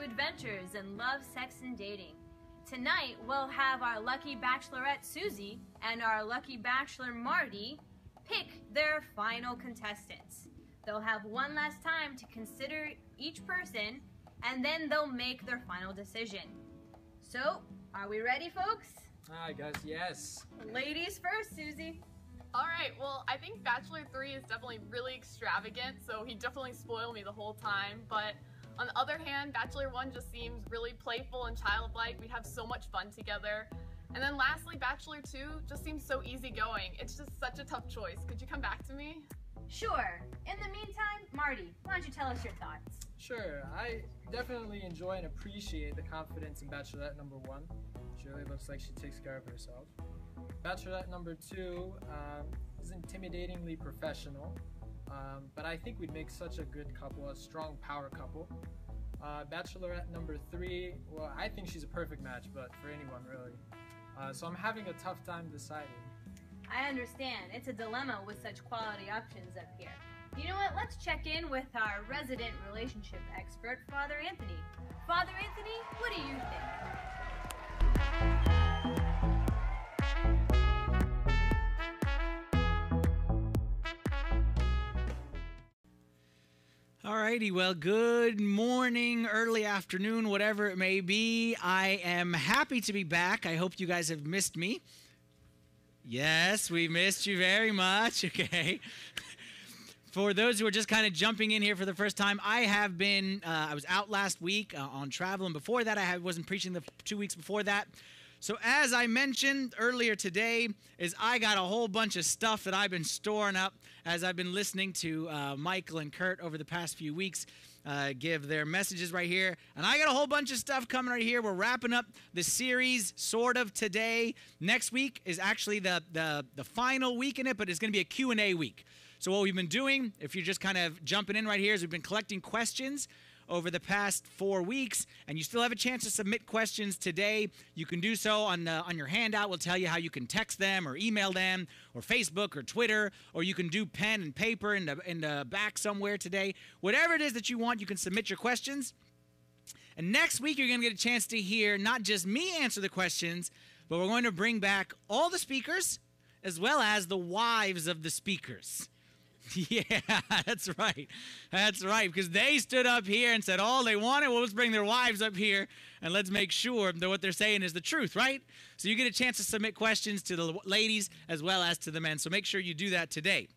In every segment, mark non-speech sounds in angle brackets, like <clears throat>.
to adventures in love, sex, and dating. Tonight, we'll have our lucky bachelorette Susie and our lucky bachelor Marty pick their final contestants. They'll have one last time to consider each person and then they'll make their final decision. So, are we ready, folks? I guess yes. Ladies first, Susie. All right, well, I think Bachelor 3 is definitely really extravagant, so he definitely spoiled me the whole time. But on the other hand, Bachelor 1 just seems really playful and childlike. We'd have so much fun together. And then lastly, Bachelor 2 just seems so easygoing. It's just such a tough choice. Could you come back to me? Sure. In the meantime, Marty, why don't you tell us your thoughts? Sure, I definitely enjoy and appreciate the confidence in Bachelorette number one. She really looks like she takes care of herself. Bachelorette number two um, is intimidatingly professional, um, but I think we'd make such a good couple, a strong power couple. Uh, Bachelorette number three, well, I think she's a perfect match, but for anyone really. Uh, so I'm having a tough time deciding. I understand. It's a dilemma with such quality options up here. You know what? Let's check in with our resident relationship expert, Father Anthony. Father Anthony, what do you think? Alrighty, well, good morning, early afternoon, whatever it may be. I am happy to be back. I hope you guys have missed me. Yes, we missed you very much. <laughs> Okay. For those who are just kind of jumping in here for the first time, I have been, uh, I was out last week uh, on travel, and before that, I had, wasn't preaching the two weeks before that. So, as I mentioned earlier today, is I got a whole bunch of stuff that I've been storing up as I've been listening to uh, Michael and Kurt over the past few weeks uh, give their messages right here. And I got a whole bunch of stuff coming right here. We're wrapping up the series sort of today. Next week is actually the, the, the final week in it, but it's going to be a Q&A week. So what we've been doing, if you're just kind of jumping in right here, is we've been collecting questions over the past four weeks, and you still have a chance to submit questions today. You can do so on uh, on your handout. We'll tell you how you can text them or email them or Facebook or Twitter, or you can do pen and paper in the in the back somewhere today. Whatever it is that you want, you can submit your questions. And next week, you're going to get a chance to hear not just me answer the questions, but we're going to bring back all the speakers as well as the wives of the speakers. <laughs> Yeah, that's right. That's right. Because they stood up here and said all they wanted. Well, let's bring their wives up here and let's make sure that what they're saying is the truth, right? So you get a chance to submit questions to the ladies as well as to the men. So make sure you do that today.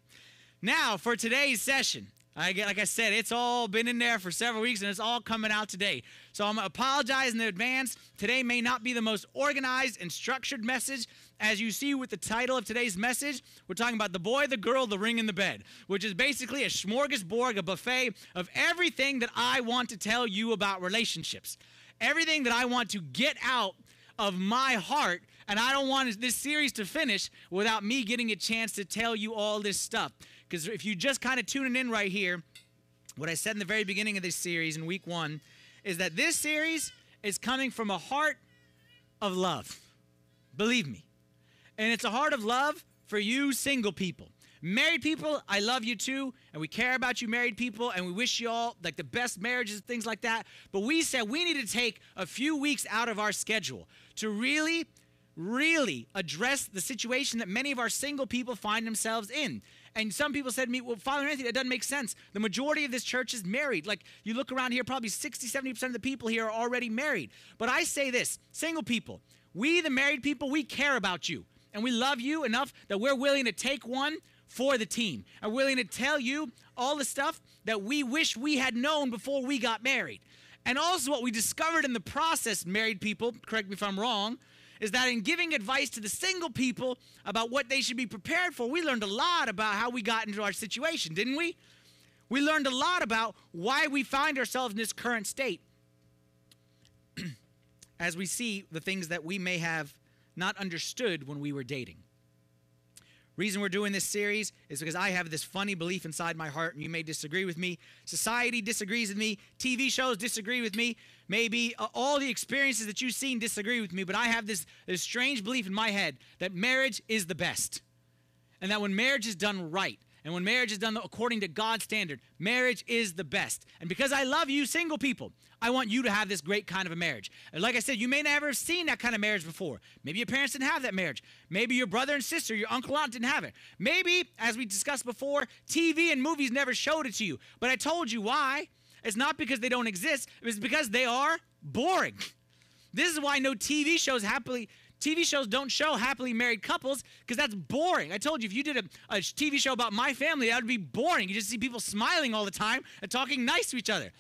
Now, for today's session, I get, like I said, it's all been in there for several weeks and it's all coming out today. So I'm apologizing in advance. Today may not be the most organized and structured message. As you see with the title of today's message, we're talking about the boy, the girl, the ring, and the bed, which is basically a smorgasbord, a buffet of everything that I want to tell you about relationships. Everything that I want to get out of my heart and I don't want this series to finish without me getting a chance to tell you all this stuff. Because if you just kind of tuning in right here, what I said in the very beginning of this series in week one is that this series is coming from a heart of love. Believe me. And it's a heart of love for you single people. Married people, I love you too, and we care about you, married people, and we wish you all like the best marriages and things like that. But we said we need to take a few weeks out of our schedule to really really address the situation that many of our single people find themselves in. And some people said to me, Well, Father Anthony, that doesn't make sense. The majority of this church is married. Like, you look around here, probably 60, 70% of the people here are already married. But I say this single people, we, the married people, we care about you. And we love you enough that we're willing to take one for the team. And willing to tell you all the stuff that we wish we had known before we got married. And also, what we discovered in the process, married people, correct me if I'm wrong, is that in giving advice to the single people about what they should be prepared for, we learned a lot about how we got into our situation, didn't we? We learned a lot about why we find ourselves in this current state <clears throat> as we see the things that we may have not understood when we were dating. Reason we're doing this series is because I have this funny belief inside my heart, and you may disagree with me. Society disagrees with me. TV shows disagree with me. Maybe uh, all the experiences that you've seen disagree with me, but I have this, this strange belief in my head that marriage is the best. And that when marriage is done right, And when marriage is done according to God's standard, marriage is the best. And because I love you, single people, I want you to have this great kind of a marriage. And like I said, you may never have seen that kind of marriage before. Maybe your parents didn't have that marriage. Maybe your brother and sister, your uncle, aunt didn't have it. Maybe, as we discussed before, TV and movies never showed it to you. But I told you why. It's not because they don't exist, it's because they are boring. This is why no TV shows happily TV shows don't show happily married couples because that's boring. I told you if you did a, a, TV show about my family, that would be boring. You just see people smiling all the time and talking nice to each other.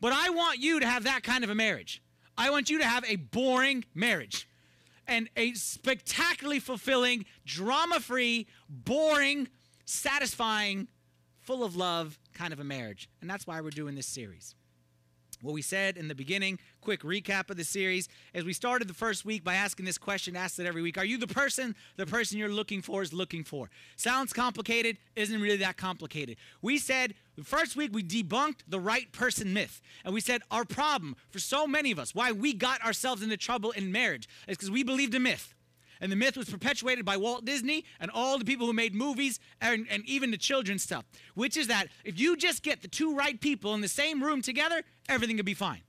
But I want you to have that kind of a marriage. I want you to have a boring marriage and a spectacularly fulfilling, drama free, boring, satisfying, full of love kind of a marriage. And that's why we're doing this series. What we said in the beginning, quick recap of the series, as we started the first week by asking this question, asked it every week Are you the person the person you're looking for is looking for? Sounds complicated, isn't really that complicated. We said the first week we debunked the right person myth. And we said our problem for so many of us, why we got ourselves into trouble in marriage, is because we believed a myth. And the myth was perpetuated by Walt Disney and all the people who made movies and, and even the children's stuff, which is that if you just get the two right people in the same room together, everything will be fine.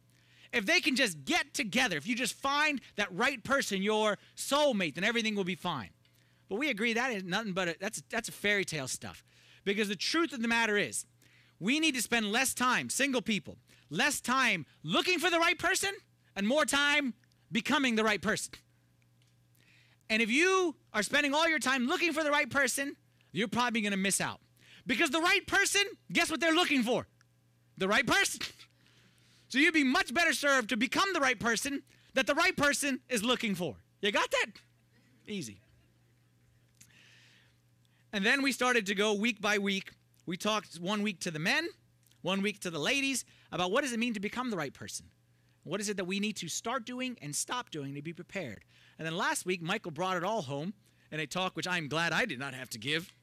If they can just get together, if you just find that right person, your soulmate, then everything will be fine. But we agree that is nothing but a, that's that's a fairy tale stuff. Because the truth of the matter is, we need to spend less time, single people, less time looking for the right person and more time becoming the right person. And if you are spending all your time looking for the right person, you're probably going to miss out. Because the right person, guess what they're looking for? The right person. <laughs> So you'd be much better served to become the right person that the right person is looking for. You got that? Easy. And then we started to go week by week. We talked one week to the men, one week to the ladies about what does it mean to become the right person? What is it that we need to start doing and stop doing to be prepared? And then last week, Michael brought it all home in a talk which I'm glad I did not have to give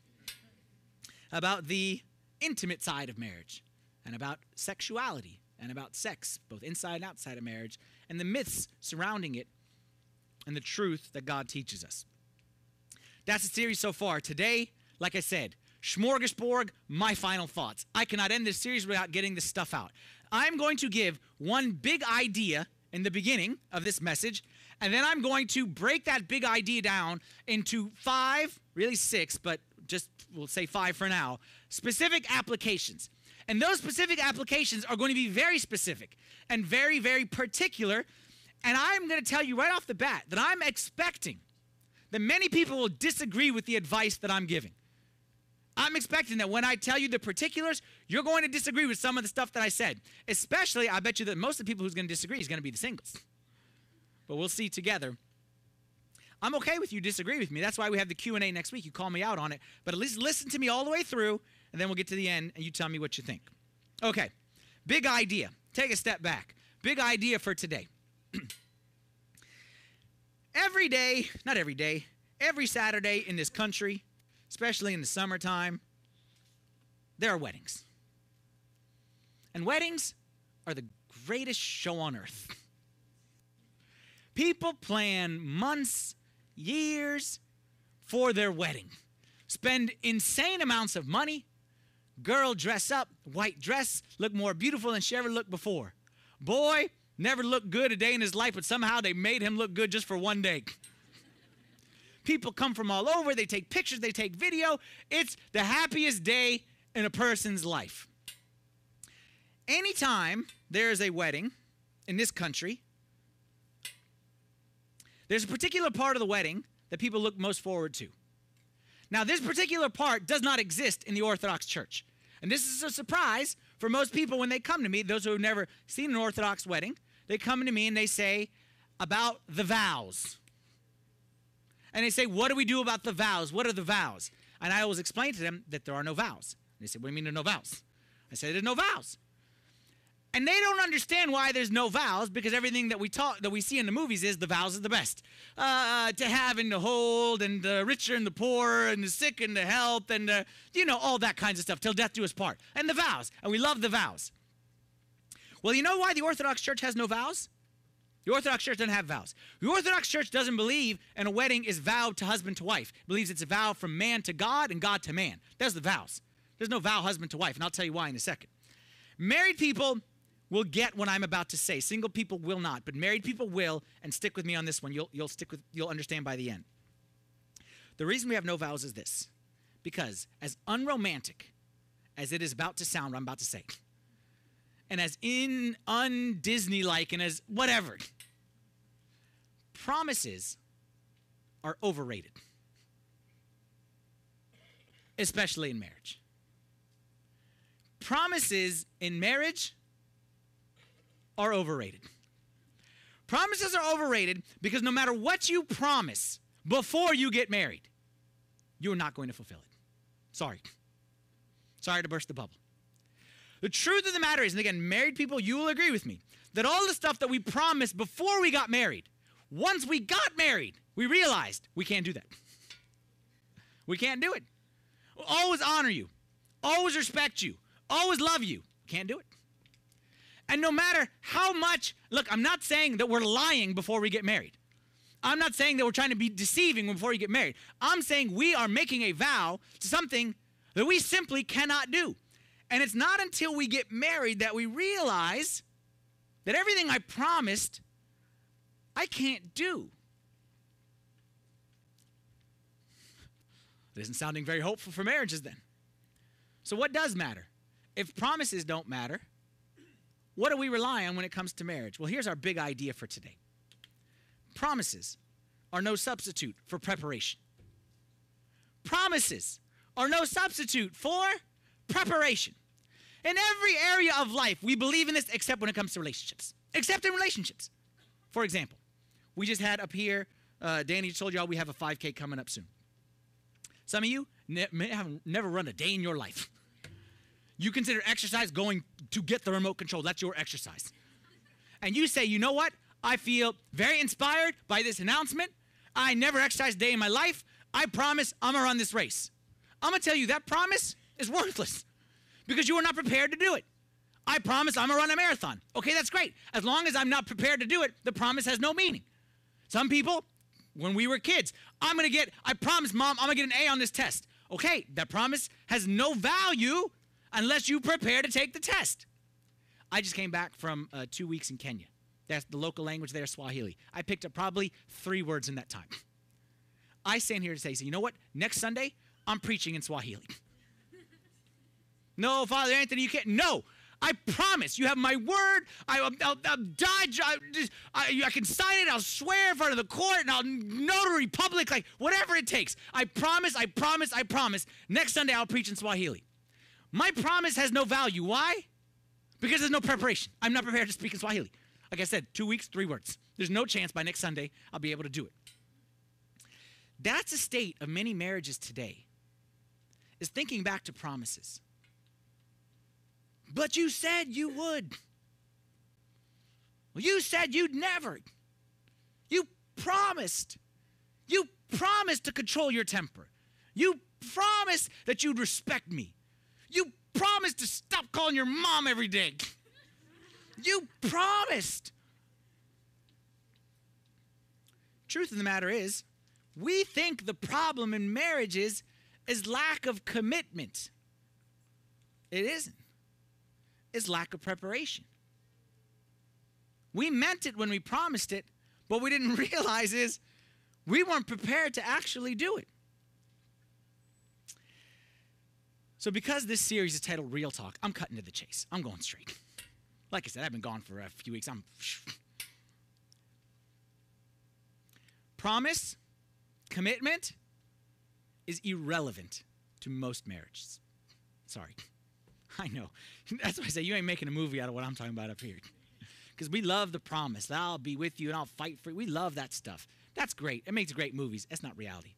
about the intimate side of marriage and about sexuality and about sex, both inside and outside of marriage, and the myths surrounding it and the truth that God teaches us. That's the series so far. Today, like I said, smorgasbord, my final thoughts. I cannot end this series without getting this stuff out. I'm going to give one big idea in the beginning of this message, and then I'm going to break that big idea down into five, really six, but just we'll say five for now, specific applications. And those specific applications are going to be very specific and very, very particular. And I'm going to tell you right off the bat that I'm expecting that many people will disagree with the advice that I'm giving. I'm expecting that when I tell you the particulars, you're going to disagree with some of the stuff that I said. Especially, I bet you that most of the people who's going to disagree is going to be the singles. But we'll see together. I'm okay with you disagree with me. That's why we have the Q&A next week. You call me out on it, but at least listen to me all the way through and then we'll get to the end and you tell me what you think. Okay. Big idea. Take a step back. Big idea for today. <clears throat> every day, not every day, every Saturday in this country, especially in the summertime, there are weddings. And weddings are the greatest show on earth. People plan months, years for their wedding, spend insane amounts of money. Girl, dress up, white dress, look more beautiful than she ever looked before. Boy, never looked good a day in his life, but somehow they made him look good just for one day. People come from all over, they take pictures, they take video. It's the happiest day in a person's life. Anytime there is a wedding in this country, there's a particular part of the wedding that people look most forward to. Now, this particular part does not exist in the Orthodox Church. And this is a surprise for most people when they come to me, those who have never seen an Orthodox wedding. They come to me and they say about the vows. And they say, What do we do about the vows? What are the vows? And I always explain to them that there are no vows. And they say, What do you mean there are no vows? I say, There's no vows. And they don't understand why there's no vows because everything that we talk that we see in the movies is the vows are the best. Uh, to have and to hold, and the richer and the poor, and the sick and the health, and the, you know all that kinds of stuff till death do us part. And the vows, and we love the vows. Well, you know why the Orthodox Church has no vows? The Orthodox Church doesn't have vows. The Orthodox Church doesn't believe in a wedding is vowed to husband to wife. It believes it's a vow from man to God and God to man. There's the vows. There's no vow husband to wife, and I'll tell you why in a second. Married people will get what I'm about to say. Single people will not, but married people will, and stick with me on this one. You'll, you'll stick with you'll understand by the end. The reason we have no vows is this. Because as unromantic as it is about to sound, I'm about to say, and as in un Disney like and as whatever, promises are overrated, especially in marriage. Promises in marriage are overrated. Promises are overrated because no matter what you promise before you get married, you're not going to fulfill it. Sorry. Sorry to burst the bubble. The truth of the matter is, and again, married people, you will agree with me, that all the stuff that we promised before we got married, once we got married, we realized we can't do that. We can't do it. We'll always honor you, always respect you, always love you. Can't do it. And no matter how much, look, I'm not saying that we're lying before we get married. I'm not saying that we're trying to be deceiving before you get married. I'm saying we are making a vow to something that we simply cannot do. And it's not until we get married that we realize that everything I promised, I can't do. It isn't sounding very hopeful for marriages then. So, what does matter? If promises don't matter, what do we rely on when it comes to marriage? Well, here's our big idea for today promises are no substitute for preparation. Promises are no substitute for preparation. In every area of life, we believe in this except when it comes to relationships. Except in relationships. For example, we just had up here, uh, Danny told y'all we have a 5K coming up soon. Some of you ne- have never run a day in your life. <laughs> You consider exercise going to get the remote control. That's your exercise. And you say, you know what? I feel very inspired by this announcement. I never exercised a day in my life. I promise I'm gonna run this race. I'm gonna tell you that promise is worthless because you are not prepared to do it. I promise I'm gonna run a marathon. Okay, that's great. As long as I'm not prepared to do it, the promise has no meaning. Some people, when we were kids, I'm gonna get, I promise mom, I'm gonna get an A on this test. Okay, that promise has no value unless you prepare to take the test. I just came back from uh, two weeks in Kenya. That's the local language there, Swahili. I picked up probably three words in that time. I stand here to say, you know what? Next Sunday, I'm preaching in Swahili. no, Father Anthony, you can't. No, I promise. You have my word. I, will I'll, I'll die. I, I, I, can sign it. I'll swear in front of the court, and I'll notary public, like whatever it takes. I promise. I promise. I promise. Next Sunday, I'll preach in Swahili. My promise has no value. Why? Because there's no preparation. I'm not prepared to speak in Swahili. Like I said, two weeks, three words. There's no chance by next Sunday I'll be able to do it. That's the state of many marriages today, is thinking back to promises. But you said you would. You said you'd never. You promised. You promised to control your temper. You promised that you'd respect me. You promised to stop calling your mom every day. You promised. Truth of the matter is, we think the problem in marriages is lack of commitment. It isn't. It's lack of preparation. We meant it when we promised it, but we didn't <laughs> realize is we weren't prepared to actually do it. So, because this series is titled Real Talk, I'm cutting to the chase. I'm going straight. Like I said, I've been gone for a few weeks. I'm. <laughs> Promise, commitment is irrelevant to most marriages. Sorry. <laughs> I know. <laughs> That's why I say you ain't making a movie out of what I'm talking about up here. Because we love the promise. I'll be with you and I'll fight for you. We love that stuff. That's great. It makes great movies. That's not reality.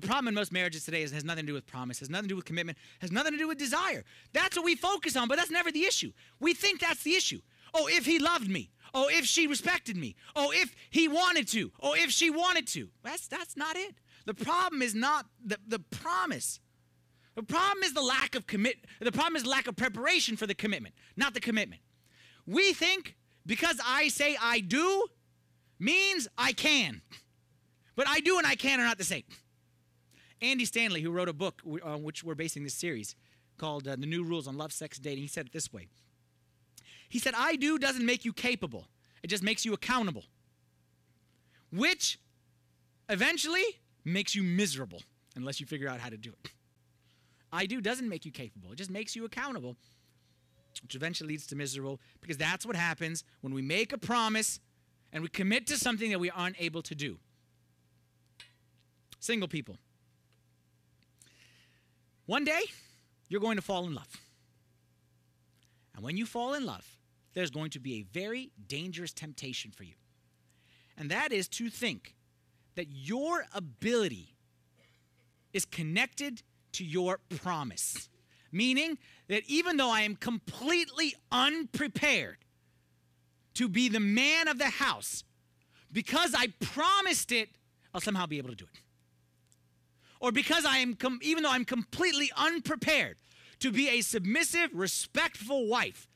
The problem in most marriages today is has nothing to do with promise, has nothing to do with commitment, has nothing to do with desire. That's what we focus on, but that's never the issue. We think that's the issue. Oh, if he loved me. Oh, if she respected me. Oh, if he wanted to. Oh, if she wanted to. That's that's not it. The problem is not the, the promise. The problem is the lack of commit the problem is lack of preparation for the commitment, not the commitment. We think because I say I do means I can. But I do and I can are not the same. Andy Stanley, who wrote a book on which we're basing this series called uh, The New Rules on Love, Sex, Dating, he said it this way. He said, I do doesn't make you capable, it just makes you accountable, which eventually makes you miserable unless you figure out how to do it. I do doesn't make you capable, it just makes you accountable, which eventually leads to miserable because that's what happens when we make a promise and we commit to something that we aren't able to do. Single people. One day, you're going to fall in love. And when you fall in love, there's going to be a very dangerous temptation for you. And that is to think that your ability is connected to your promise. Meaning that even though I am completely unprepared to be the man of the house, because I promised it, I'll somehow be able to do it. Or because I am, com- even though I'm completely unprepared to be a submissive, respectful wife,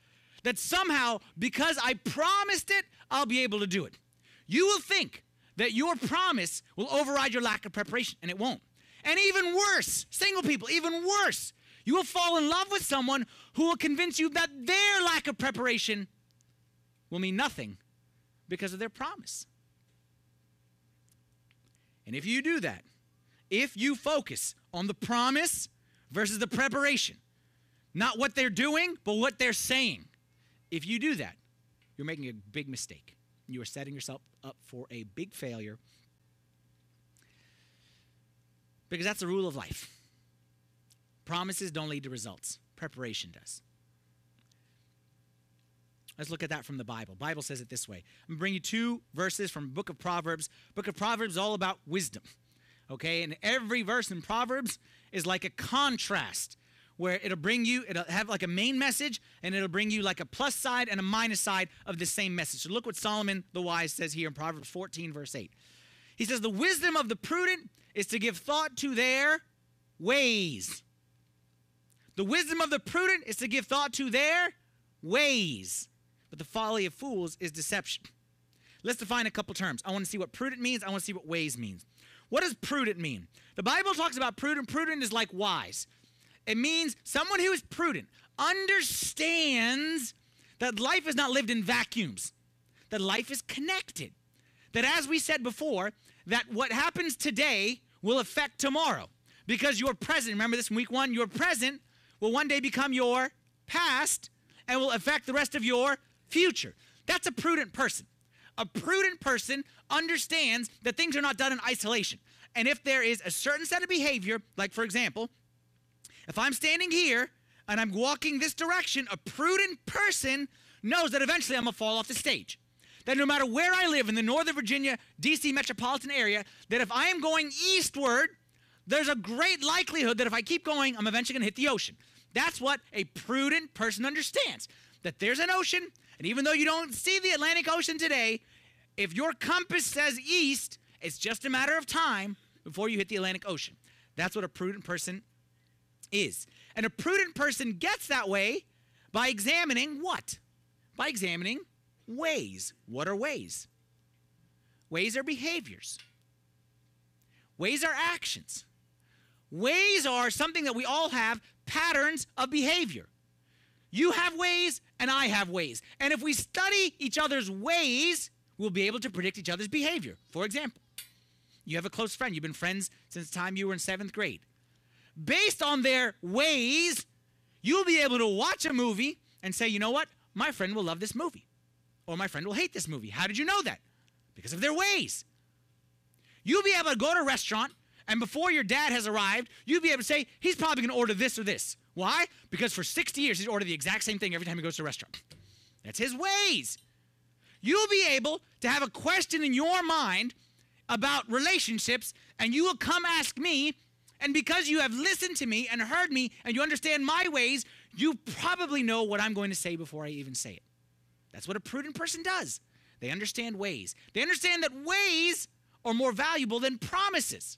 that somehow, because I promised it, I'll be able to do it. You will think that your promise will override your lack of preparation, and it won't. And even worse, single people, even worse, you will fall in love with someone who will convince you that their lack of preparation will mean nothing because of their promise. And if you do that, if you focus on the promise versus the preparation, not what they're doing, but what they're saying, if you do that, you're making a big mistake. You are setting yourself up for a big failure because that's the rule of life. Promises don't lead to results, preparation does. Let's look at that from the Bible. Bible says it this way. I'm going to bring you two verses from book of Proverbs. Book of Proverbs is all about wisdom. Okay? And every verse in Proverbs is like a contrast where it'll bring you, it'll have like a main message, and it'll bring you like a plus side and a minus side of the same message. So look what Solomon the wise says here in Proverbs 14, verse 8. He says, The wisdom of the prudent is to give thought to their ways. The wisdom of the prudent is to give thought to their ways. But the folly of fools is deception. Let's define a couple terms. I want to see what prudent means. I want to see what ways means. What does prudent mean? The Bible talks about prudent. Prudent is like wise. It means someone who is prudent understands that life is not lived in vacuums, that life is connected. That as we said before, that what happens today will affect tomorrow. Because your present, remember this from week one, your present will one day become your past and will affect the rest of your future. That's a prudent person. A prudent person understands that things are not done in isolation. And if there is a certain set of behavior, like for example, if I'm standing here and I'm walking this direction, a prudent person knows that eventually I'm gonna fall off the stage. That no matter where I live in the Northern Virginia, DC metropolitan area, that if I am going eastward, there's a great likelihood that if I keep going, I'm eventually gonna hit the ocean. That's what a prudent person understands. That there's an ocean, and even though you don't see the Atlantic Ocean today, if your compass says east, it's just a matter of time before you hit the Atlantic Ocean. That's what a prudent person is. And a prudent person gets that way by examining what? By examining ways. What are ways? Ways are behaviors. Ways are actions. Ways are something that we all have patterns of behavior. You have ways, and I have ways. And if we study each other's ways, we'll be able to predict each other's behavior. For example, you have a close friend. You've been friends since the time you were in seventh grade. Based on their ways, you'll be able to watch a movie and say, you know what? My friend will love this movie. Or my friend will hate this movie. How did you know that? Because of their ways. You'll be able to go to a restaurant, and before your dad has arrived, you'll be able to say, he's probably going to order this or this. Why? Because for 60 years, he's ordered the exact same thing every time he goes to a restaurant. That's his ways. You'll be able to have a question in your mind about relationships, and you will come ask me, and because you have listened to me and heard me and you understand my ways, you probably know what I'm going to say before I even say it. That's what a prudent person does. They understand ways. They understand that ways are more valuable than promises.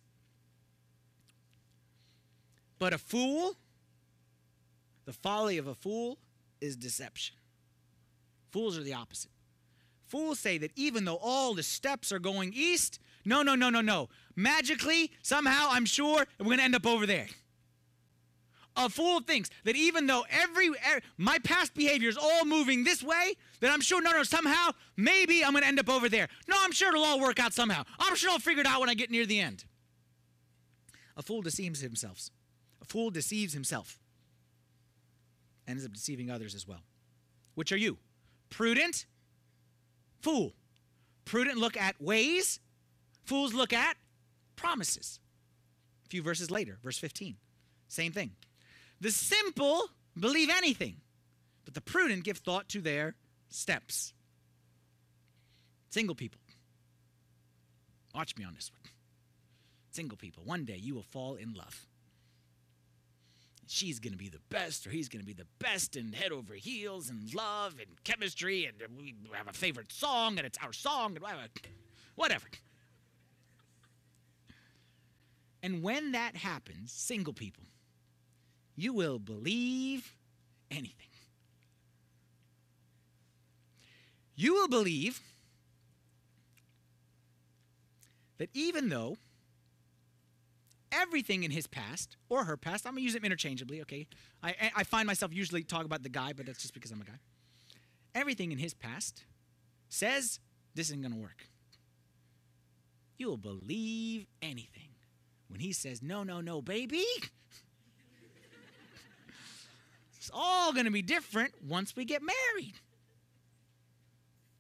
But a fool, the folly of a fool is deception. Fools are the opposite. Fools say that even though all the steps are going east, no, no, no, no, no. Magically, somehow, I'm sure we're going to end up over there. A fool thinks that even though every, er, my past behavior is all moving this way, that I'm sure, no, no, somehow, maybe I'm going to end up over there. No, I'm sure it'll all work out somehow. I'm sure I'll figure it out when I get near the end. A fool deceives himself. A fool deceives himself. Ends up deceiving others as well. Which are you? Prudent? Fool. Prudent look at ways. Fools look at promises. A few verses later, verse 15. Same thing. The simple believe anything, but the prudent give thought to their steps. Single people. Watch me on this one. Single people. One day you will fall in love. She's going to be the best, or he's going to be the best, and head over heels, and love, and chemistry, and we have a favorite song, and it's our song, and whatever. whatever. And when that happens, single people, you will believe anything. You will believe that even though everything in his past or her past, I'm gonna use them interchangeably, okay? I, I find myself usually talk about the guy, but that's just because I'm a guy. Everything in his past says this isn't gonna work. You will believe anything when he says, no, no, no, baby. <laughs> It's all going to be different once we get married.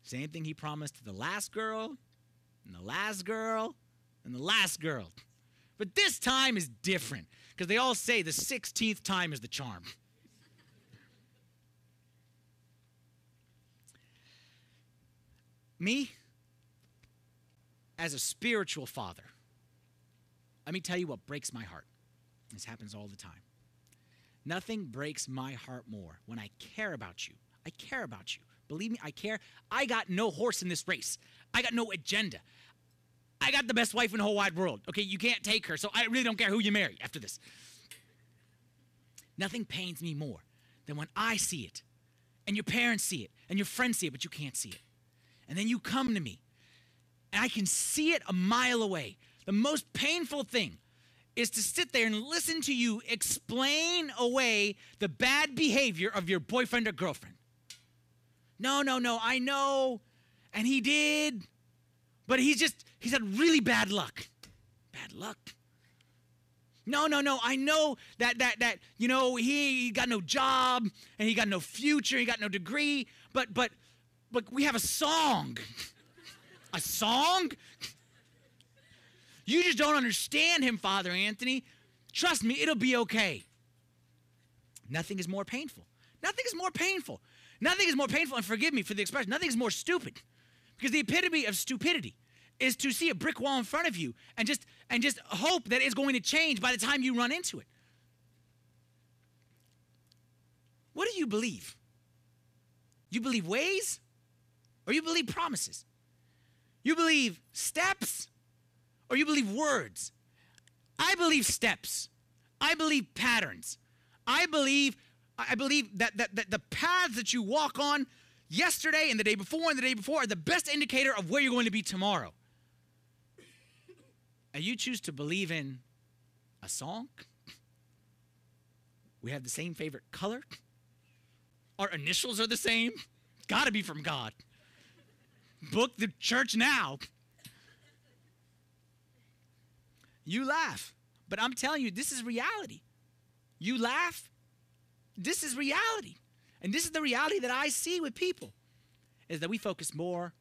Same thing he promised to the last girl, and the last girl, and the last girl. But this time is different because they all say the 16th time is the charm. Me, as a spiritual father, let me tell you what breaks my heart. This happens all the time. Nothing breaks my heart more when I care about you. I care about you. Believe me, I care. I got no horse in this race. I got no agenda. I got the best wife in the whole wide world. Okay, you can't take her, so I really don't care who you marry after this. Nothing pains me more than when I see it, and your parents see it, and your friends see it, but you can't see it. And then you come to me, and I can see it a mile away. The most painful thing is to sit there and listen to you explain away the bad behavior of your boyfriend or girlfriend. No, no, no, I know. And he did. But he's just, he's had really bad luck. Bad luck. No, no, no. I know that that that you know he got no job and he got no future, he got no degree, but but but we have a song. a song? You just don't understand him, Father Anthony. Trust me, it'll be okay. Nothing is more painful. Nothing is more painful. Nothing is more painful, and forgive me for the expression, nothing is more stupid. Because the epitome of stupidity is to see a brick wall in front of you and just and just hope that it's going to change by the time you run into it. What do you believe? You believe ways or you believe promises? You believe steps or you believe words. I believe steps. I believe patterns. I believe I believe that, that, that the paths that you walk on yesterday and the day before and the day before are the best indicator of where you're going to be tomorrow. And you choose to believe in a song. We have the same favorite color. Our initials are the same. It's Got to be from God. Book the church now. You laugh. But I'm telling you, this is reality. You laugh, this is reality. And this is the reality that I see with people is that we focus more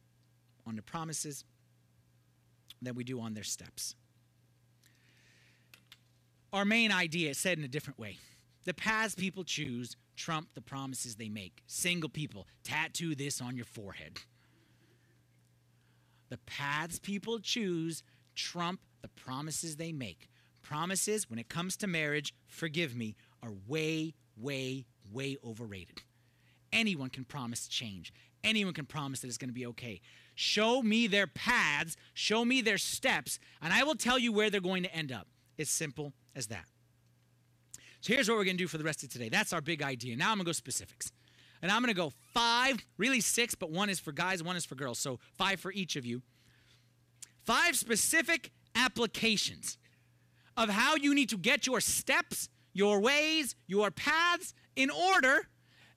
on the promises than we do on their steps. Our main idea is said in a different way. The paths people choose trump the promises they make. Single people, tattoo this on your forehead. The paths people choose trump the promises they make. Promises, when it comes to marriage, forgive me, are way, way, way overrated. Anyone can promise change. Anyone can promise that it's going to be okay. Show me their paths, show me their steps, and I will tell you where they're going to end up. It's simple as that. So here's what we're going to do for the rest of today. That's our big idea. Now I'm going to go specifics. And I'm going to go five, really six, but one is for guys, one is for girls. So five for each of you. Five specific applications of how you need to get your steps, your ways, your paths in order.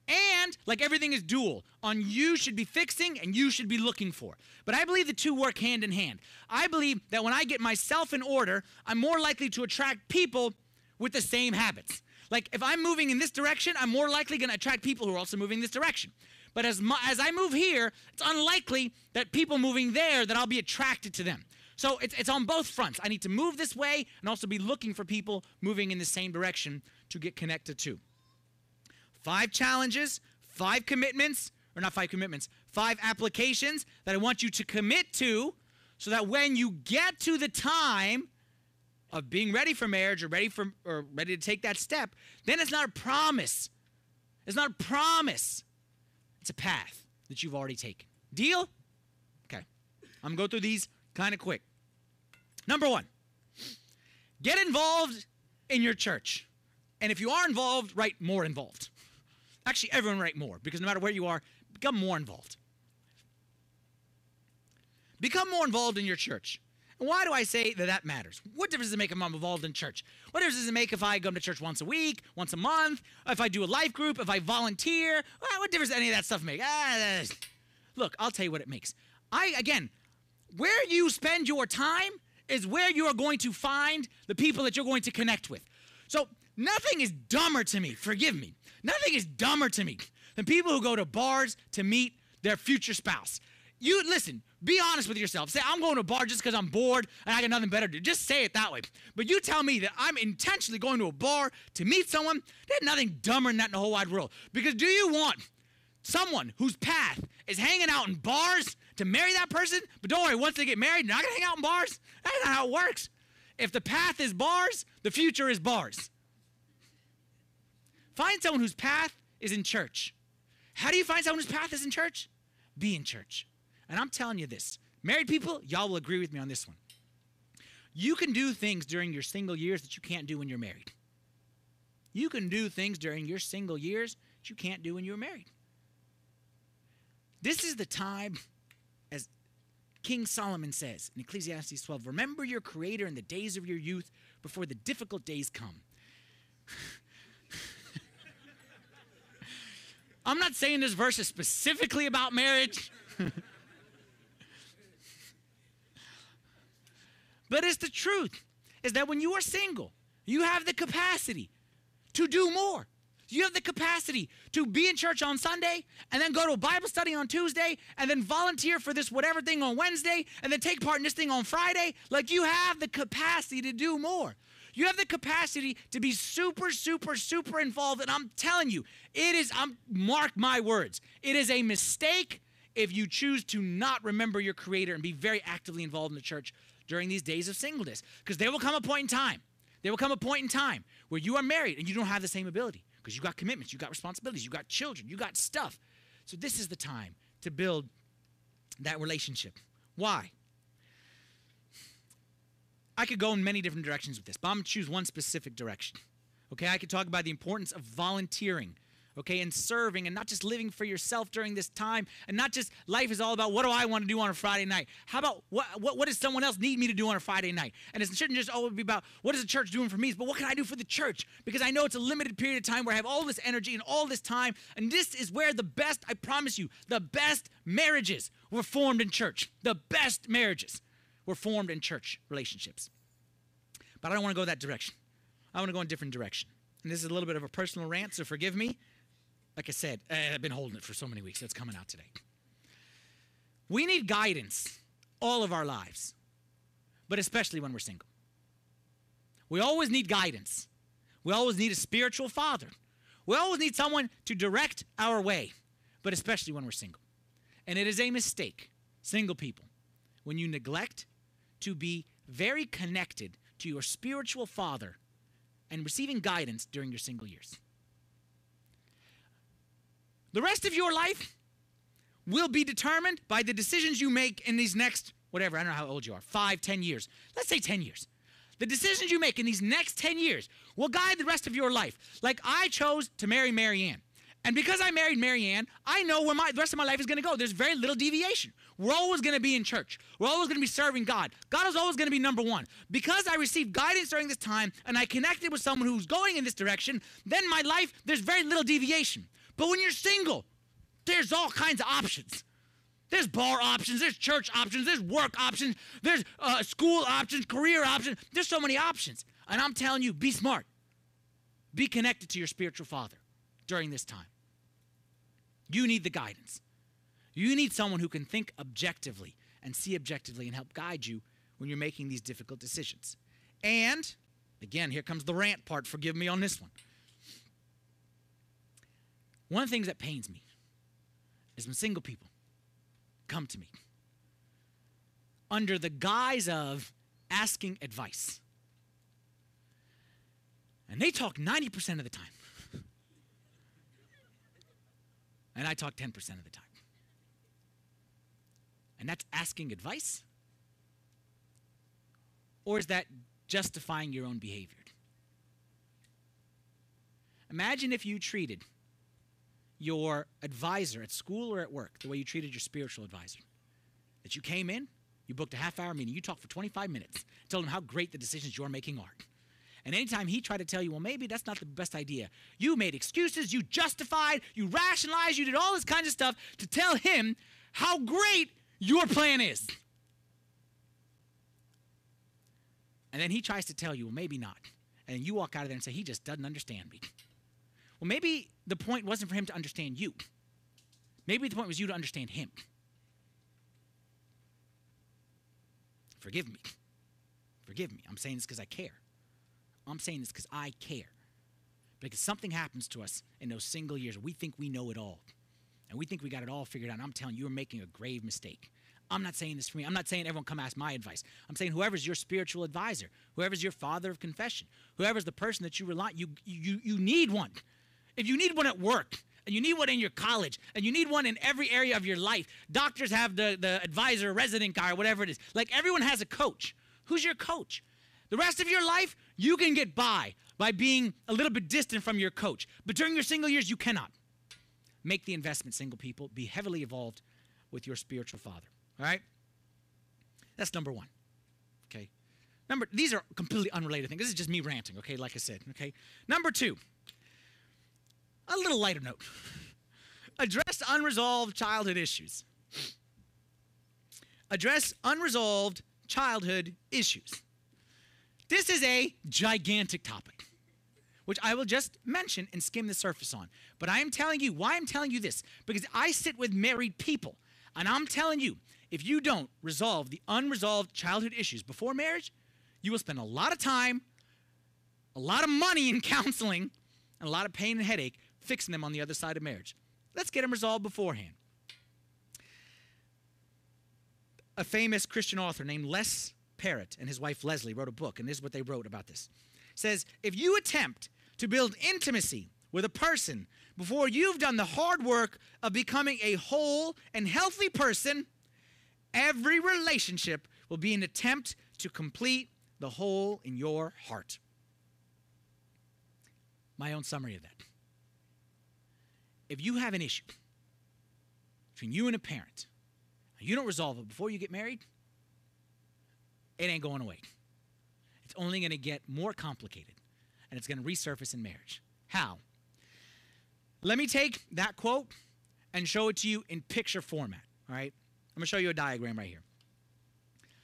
And like everything is dual, on you should be fixing and you should be looking for. But I believe the two work hand in hand. I believe that when I get myself in order, I'm more likely to attract people with the same habits. Like if I'm moving in this direction, I'm more likely going to attract people who are also moving this direction. But as mu- as I move here, it's unlikely that people moving there that I'll be attracted to them. So it's it's on both fronts. I need to move this way and also be looking for people moving in the same direction to get connected to. Five challenges, five commitments, or not five commitments, five applications that I want you to commit to so that when you get to the time of being ready for marriage or ready for or ready to take that step, then it's not a promise. It's not a promise. It's a path that you've already taken. Deal? Okay. I'm gonna go through these kind of quick. Number one, get involved in your church. And if you are involved, write more involved. Actually, everyone write more because no matter where you are, become more involved. Become more involved in your church. And why do I say that that matters? What difference does it make if I'm involved in church? What difference does it make if I come to church once a week, once a month, if I do a life group, if I volunteer? What difference does any of that stuff make? Ah, look, I'll tell you what it makes. I, again, where you spend your time is where you are going to find the people that you're going to connect with. So nothing is dumber to me, forgive me. Nothing is dumber to me than people who go to bars to meet their future spouse. You listen, be honest with yourself. Say, I'm going to a bar just because I'm bored and I got nothing better to do. Just say it that way. But you tell me that I'm intentionally going to a bar to meet someone, there's nothing dumber than that in the whole wide world. Because do you want someone whose path is hanging out in bars to marry that person? But don't worry, once they get married, they're not going to hang out in bars. That's not how it works. If the path is bars, the future is bars. Find someone whose path is in church. How do you find someone whose path is in church? Be in church. And I'm telling you this married people, y'all will agree with me on this one. You can do things during your single years that you can't do when you're married. You can do things during your single years that you can't do when you're married. This is the time, as King Solomon says in Ecclesiastes 12 remember your Creator in the days of your youth before the difficult days come. I'm not saying this verse is specifically about marriage. <laughs> but it's the truth is that when you are single, you have the capacity to do more. You have the capacity to be in church on Sunday and then go to a Bible study on Tuesday and then volunteer for this whatever thing on Wednesday and then take part in this thing on Friday. Like you have the capacity to do more. You have the capacity to be super, super, super involved. And I'm telling you, it is, I'm mark my words, it is a mistake if you choose to not remember your creator and be very actively involved in the church during these days of singleness. Because there will come a point in time. There will come a point in time where you are married and you don't have the same ability because you got commitments, you got responsibilities, you got children, you got stuff. So this is the time to build that relationship. Why? I could go in many different directions with this, but I'm gonna choose one specific direction. Okay, I could talk about the importance of volunteering, okay, and serving and not just living for yourself during this time and not just life is all about what do I want to do on a Friday night. How about what, what, what does someone else need me to do on a Friday night? And it shouldn't just always be about what is the church doing for me, but what can I do for the church? Because I know it's a limited period of time where I have all this energy and all this time. And this is where the best, I promise you, the best marriages were formed in church. The best marriages were formed in church relationships. But I don't want to go that direction. I want to go in a different direction. And this is a little bit of a personal rant, so forgive me. Like I said, eh, I've been holding it for so many weeks, it's coming out today. We need guidance all of our lives, but especially when we're single. We always need guidance. We always need a spiritual father. We always need someone to direct our way, but especially when we're single. And it is a mistake, single people, when you neglect to be very connected to your spiritual father and receiving guidance during your single years. The rest of your life will be determined by the decisions you make in these next, whatever, I don't know how old you are, five, ten years. Let's say 10 years. The decisions you make in these next 10 years will guide the rest of your life. Like I chose to marry Marianne. And because I married Marianne, I know where my the rest of my life is going to go. There's very little deviation. We're always going to be in church. We're always going to be serving God. God is always going to be number one. Because I received guidance during this time and I connected with someone who's going in this direction, then my life, there's very little deviation. But when you're single, there's all kinds of options. There's bar options, there's church options, there's work options, there's uh, school options, career options. There's so many options. And I'm telling you, be smart. Be connected to your spiritual father during this time. You need the guidance. You need someone who can think objectively and see objectively and help guide you when you're making these difficult decisions. And again, here comes the rant part. Forgive me on this one. One of the things that pains me is when single people come to me under the guise of asking advice. And they talk 90% of the time. And I talk 10% of the time. And that's asking advice? Or is that justifying your own behavior? Imagine if you treated your advisor at school or at work the way you treated your spiritual advisor. That you came in, you booked a half hour meeting, you talked for 25 minutes, told him how great the decisions you're making are. And anytime he tried to tell you, well, maybe that's not the best idea, you made excuses, you justified, you rationalized, you did all this kinds of stuff to tell him how great your plan is. And then he tries to tell you, well, maybe not. And you walk out of there and say, he just doesn't understand me. Well, maybe the point wasn't for him to understand you. Maybe the point was you to understand him. Forgive me. Forgive me. I'm saying this because I care. I'm saying this because I care. Because something happens to us in those single years. We think we know it all. And we think we got it all figured out. And I'm telling you, you're making a grave mistake. I'm not saying this for me. I'm not saying everyone come ask my advice. I'm saying whoever's your spiritual advisor, whoever's your father of confession, whoever's the person that you rely you you you need one. If you need one at work, and you need one in your college, and you need one in every area of your life, doctors have the, the advisor, resident guy, or whatever it is. Like everyone has a coach. Who's your coach? The rest of your life, you can get by by being a little bit distant from your coach. But during your single years, you cannot. Make the investment, single people. Be heavily involved with your spiritual father. All right? That's number one. Okay? Number, these are completely unrelated things. This is just me ranting, okay, like I said. Okay? Number two, a little lighter note. <laughs> Address unresolved childhood issues. Address unresolved childhood issues. This is a gigantic topic, which I will just mention and skim the surface on. But I am telling you why I'm telling you this because I sit with married people, and I'm telling you, if you don't resolve the unresolved childhood issues before marriage, you will spend a lot of time, a lot of money in <laughs> counseling, and a lot of pain and headache fixing them on the other side of marriage. Let's get them resolved beforehand. A famous Christian author named Les Parrott and his wife Leslie wrote a book, and this is what they wrote about this. It says, if you attempt to build intimacy with a person before you've done the hard work of becoming a whole and healthy person, every relationship will be an attempt to complete the hole in your heart. My own summary of that if you have an issue between you and a parent, you don't resolve it before you get married, it ain't going away. It's only going to get more complicated, and it's going to resurface in marriage. How? Let me take that quote and show it to you in picture format. All right? I'm going to show you a diagram right here.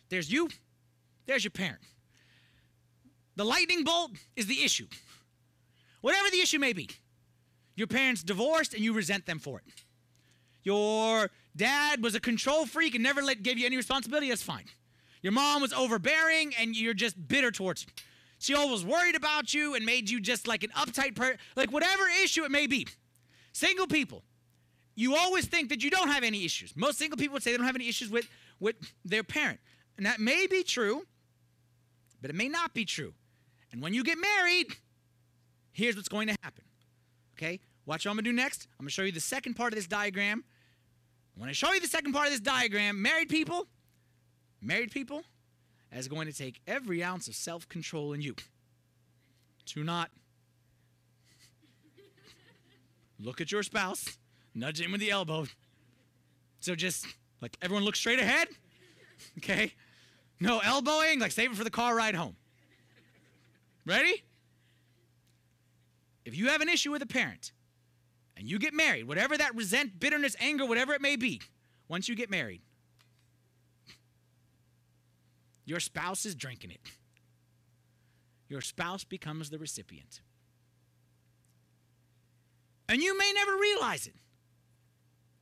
There's you, there's your parent. The lightning bolt is the issue. Whatever the issue may be, your parents divorced and you resent them for it. Your dad was a control freak and never let, gave you any responsibility. That's fine. Your mom was overbearing and you're just bitter towards her. She always worried about you and made you just like an uptight person. Like whatever issue it may be. Single people, you always think that you don't have any issues. Most single people would say they don't have any issues with, with their parent. And that may be true, but it may not be true. And when you get married, here's what's going to happen. Okay? Watch what I'm going to do next. I'm going to show you the second part of this diagram. When I show you the second part of this diagram, married people, married people, is going to take every ounce of self control in you to not look at your spouse, nudge him with the elbow. So just like everyone look straight ahead. Okay? No elbowing, like save it for the car ride home. Ready? If you have an issue with a parent and you get married, whatever that resent, bitterness, anger, whatever it may be, once you get married, your spouse is drinking it. Your spouse becomes the recipient. And you may never realize it.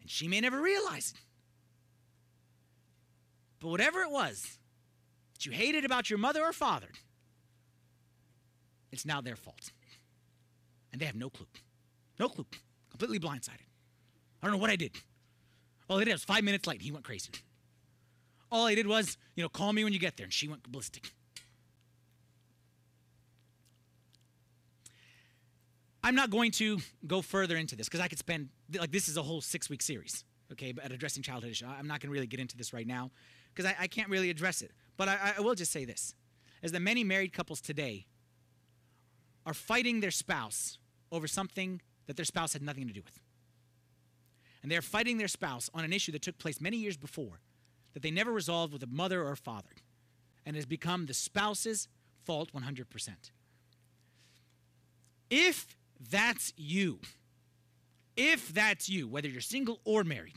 And she may never realize it. But whatever it was that you hated about your mother or father, it's now their fault. And they have no clue. No clue. Completely blindsided. I don't know what I did. All I did was five minutes late. He went crazy. All I did was, you know, call me when you get there. And she went ballistic. I'm not going to go further into this because I could spend, like, this is a whole six week series, okay, at addressing childhood issues. I'm not going to really get into this right now because I, I, can't really address it. But I, I will just say this is that many married couples today are fighting their spouse over something that their spouse had nothing to do with. And they're fighting their spouse on an issue that took place many years before that they never resolved with a mother or father and has become the spouse's fault 100%. If that's you, if that's you, whether you're single or married,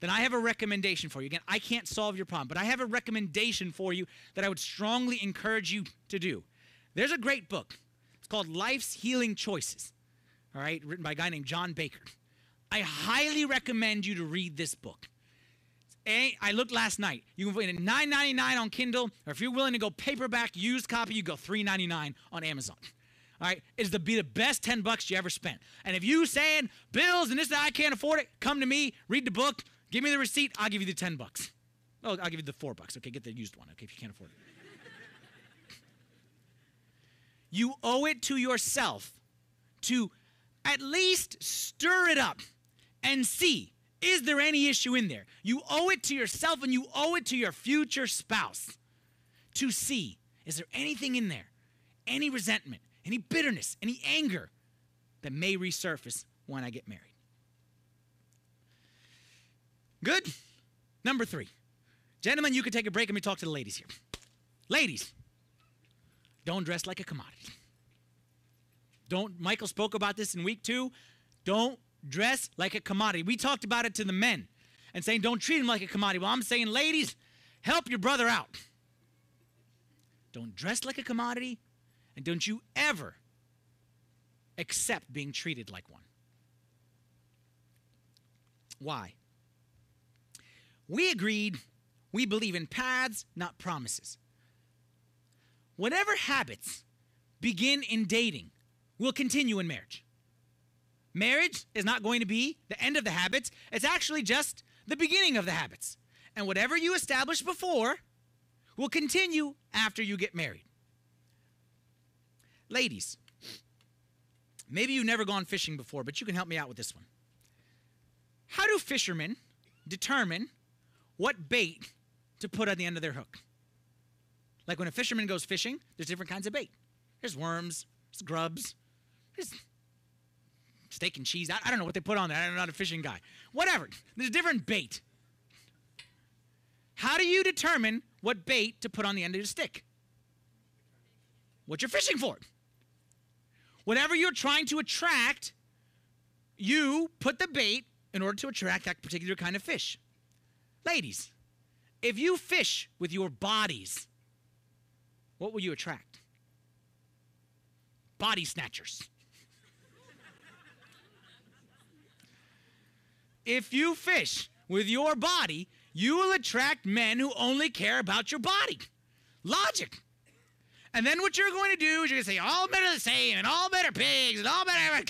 then I have a recommendation for you. Again, I can't solve your problem, but I have a recommendation for you that I would strongly encourage you to do. There's a great book. It's called Life's Healing Choices, all right, written by a guy named John Baker. I highly recommend you to read this book. I looked last night. You can find it $9.99 on Kindle, or if you're willing to go paperback used copy, you go $3.99 on Amazon. All right, is to be the best 10 bucks you ever spent. And if you saying bills and this that I can't afford it, come to me, read the book, give me the receipt, I'll give you the 10 bucks. Oh, I'll give you the 4 bucks. Okay, get the used one, okay, if you can't afford it. you owe it to yourself to at least stir it up and see is there any issue in there? You owe it to yourself and you owe it to your future spouse to see is there anything in there, any resentment, any bitterness, any anger that may resurface when I get married. Good? Number three. Gentlemen, you can take a break and we talk to the ladies here. Ladies, don't dress like a commodity. Don't, Michael spoke about this in week two. Don't dress like a commodity. We talked about it to the men and saying, don't treat him like a commodity. Well, I'm saying, ladies, help your brother out. Don't dress like a commodity, and don't you ever accept being treated like one. Why? We agreed we believe in paths, not promises. Whatever habits begin in dating will continue in marriage. Marriage is not going to be the end of the habits, it's actually just the beginning of the habits. And whatever you established before will continue after you get married. Ladies, maybe you've never gone fishing before, but you can help me out with this one. How do fishermen determine what bait to put on the end of their hook? Like when a fisherman goes fishing, there's different kinds of bait. There's worms, there's grubs, there's steak and cheese. I, I don't know what they put on there. I'm not a fishing guy. Whatever. There's a different bait. How do you determine what bait to put on the end of your stick? What you're fishing for. Whatever you're trying to attract, you put the bait in order to attract that particular kind of fish. Ladies, if you fish with your bodies, what will you attract? Body snatchers. If you fish with your body, you will attract men who only care about your body. Logic. And then what you're going to do is you're going to say, all men are the same, and all men are pigs, and all men are.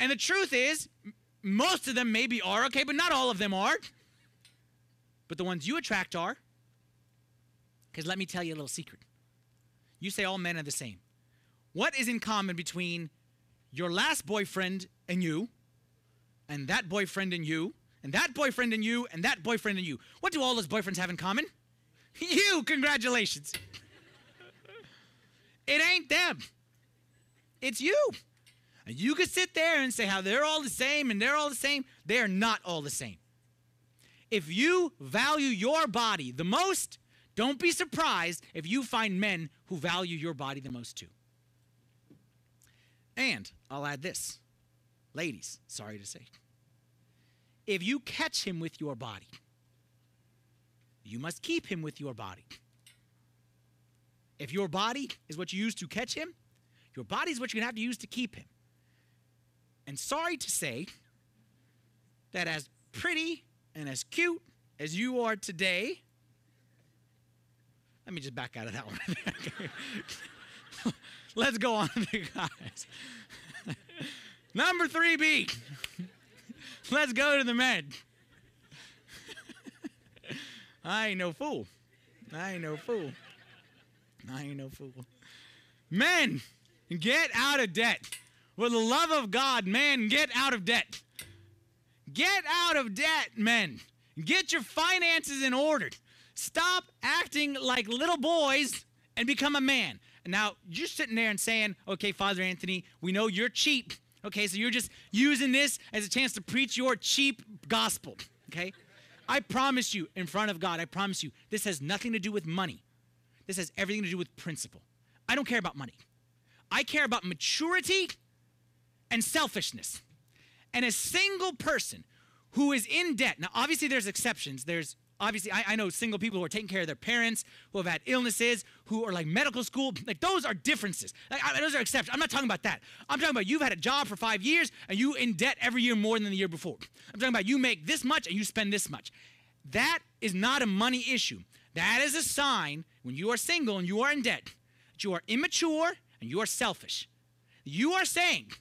And the truth is, most of them maybe are okay, but not all of them are. But the ones you attract are. Because let me tell you a little secret. You say all men are the same. What is in common between your last boyfriend and you? And that boyfriend and you, and that boyfriend and you, and that boyfriend and you. What do all those boyfriends have in common? <laughs> You, congratulations. <laughs> it ain't them, it's you. And you could sit there and say how they're all the same and they're all the same. They are not all the same. If you value your body the most, don't be surprised if you find men who value your body the most too. And I'll add this ladies, sorry to say, if you catch him with your body, you must keep him with your body. If your body is what you use to catch him, your body is what you're going to have to use to keep him. And sorry to say that as pretty and as cute as you are today, let me just back out of that one. <laughs> Let's go on <laughs> guys. Number 3B. Let's go to the men. I ain't no fool. I ain't no fool. I ain't no fool. Men, get out of debt. For the love of God, man, get out of debt. Get out of debt, men. Get your finances in order. Stop acting like little boys and become a man. Now you're sitting there and saying, okay, Father Anthony, we know you're cheap. Okay, so you're just using this as a chance to preach your cheap gospel. Okay? I promise you, in front of God, I promise you, this has nothing to do with money. This has everything to do with principle. I don't care about money. I care about maturity and selfishness. And a single person who is in debt, now obviously there's exceptions. There's obviously, I, I, know single people who are taking care of their parents, who have had illnesses, who are like medical school. Like those are differences. Like I, those are exceptions. I'm not talking about that. I'm talking about you've had a job for five years and you in debt every year more than the year before. I'm talking about you make this much and you spend this much. That is not a money issue. That is a sign when you are single and you are in debt that you are immature and you are selfish. You are saying,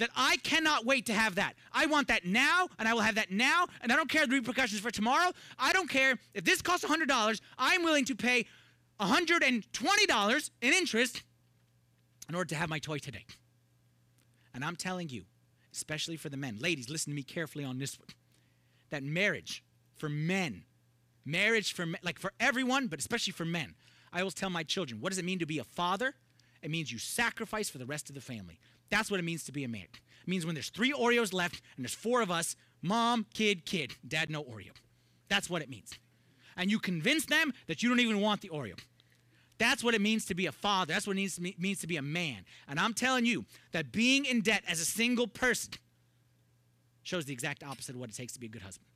that I cannot wait to have that. I want that now, and I will have that now, and I don't care the repercussions for tomorrow. I don't care if this costs $100, I'm willing to pay $120 in interest in order to have my toy today. And I'm telling you, especially for the men, ladies, listen to me carefully on this one, that marriage for men, marriage for like for everyone, but especially for men, I always tell my children, what does it mean to be a father? It means you sacrifice for the rest of the family. That's what it means to be a man. It means when there's three Oreos left and there's four of us mom, kid, kid, dad, no Oreo. That's what it means. And you convince them that you don't even want the Oreo. That's what it means to be a father. That's what it means, to be a man. And I'm telling you that being in debt as a single person shows the exact opposite of what it takes to be a good husband.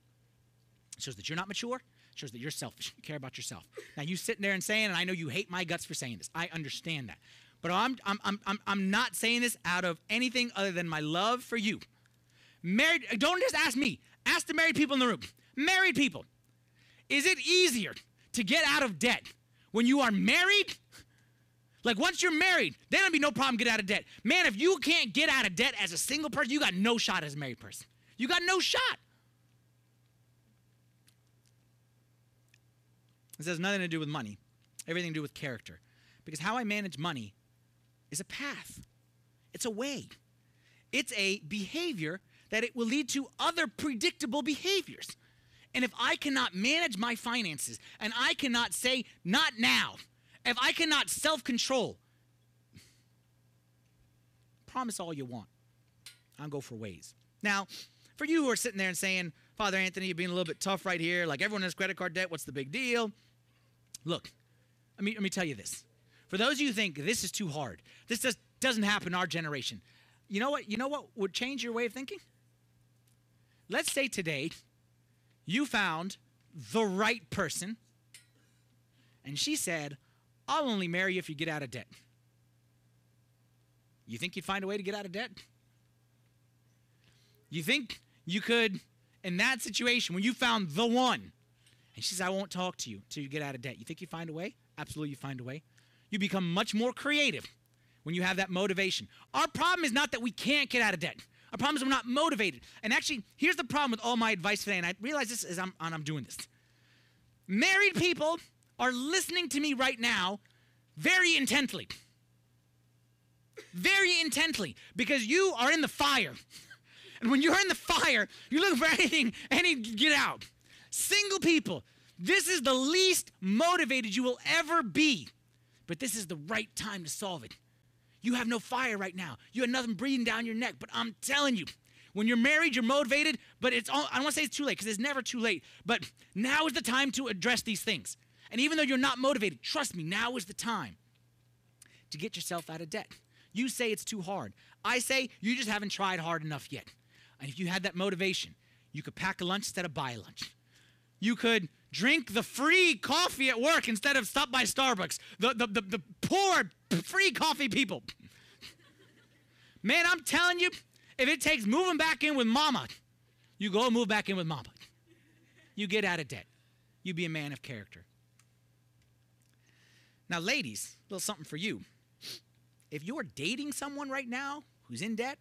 It shows that you're not mature, it shows that you're selfish. You <laughs> care about yourself. Now, you sitting there and saying, and I know you hate my guts for saying this, I understand that. But I'm, I'm, I'm, I'm not saying this out of anything other than my love for you. Married, don't just ask me, ask the married people in the room. Married people, is it easier to get out of debt when you are married? Like once you're married, then it'll be no problem get out of debt. Man, if you can't get out of debt as a single person, you got no shot as a married person. You got no shot. This has nothing to do with money, everything to do with character. Because how I manage money is a path, it's a way, it's a behavior that it will lead to other predictable behaviors. And if I cannot manage my finances and I cannot say, not now, if I cannot self control, promise all you want. I'll go for ways. Now, for you who are sitting there and saying, Father Anthony, you're being a little bit tough right here. Like everyone has credit card debt. What's the big deal? Look, let me, let me tell you this. For those of you who think this is too hard, this does, doesn't happen in our generation. You know what? You know what would change your way of thinking? Let's say today you found the right person and she said, I'll only marry you if you get out of debt. You think you'd find a way to get out of debt? You think you could, in that situation, when you found the one, and she says, I won't talk to you until you get out of debt, you think you find a way? Absolutely, you find a way you become much more creative when you have that motivation. Our problem is not that we can't get out of debt. Our problem is we're not motivated. And actually, here's the problem with all my advice today, and I realize this as I'm, I'm doing this. Married people are listening to me right now very intently. Very intently, because you are in the fire. And when you're in the fire, you're looking for anything, any get out. Single people, this is the least motivated you will ever be but this is the right time to solve it. You have no fire right now. You have nothing breathing down your neck. But I'm telling you, when you're married, you're motivated, but it's all, I don't want to say it's too late because it's never too late. But now is the time to address these things. And even though you're not motivated, trust me, now is the time to get yourself out of debt. You say it's too hard. I say you just haven't tried hard enough yet. And if you had that motivation, you could pack a lunch instead of buy a lunch. You could drink the free coffee at work instead of stop by Starbucks. The, the, the, the poor free coffee people. Man, I'm telling you, if it takes moving back in with mama, you go move back in with mama. You get out of debt. You be a man of character. Now, ladies, a little something for you. If you're dating someone right now who's in debt,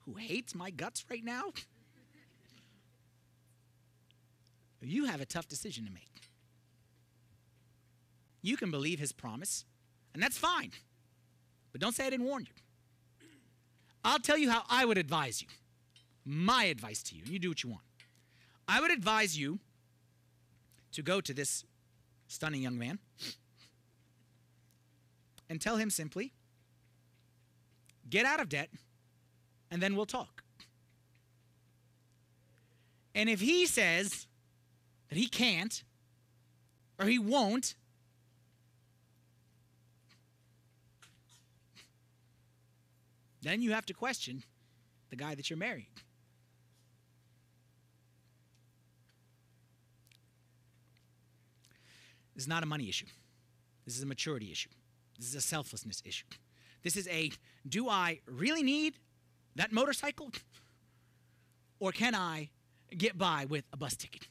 who hates my guts right now, you have a tough decision to make. You can believe his promise, and that's fine. But don't say I didn't warn you. I'll tell you how I would advise you. My advice to you, you do what you want. I would advise you to go to this stunning young man and tell him simply, get out of debt, and then we'll talk. And if he says that he can't or he won't, then you have to question the guy that you're marrying. This is not a money issue. This is a maturity issue. This is a selflessness issue. This is a do I really need that motorcycle? Or can I get by with a bus ticket?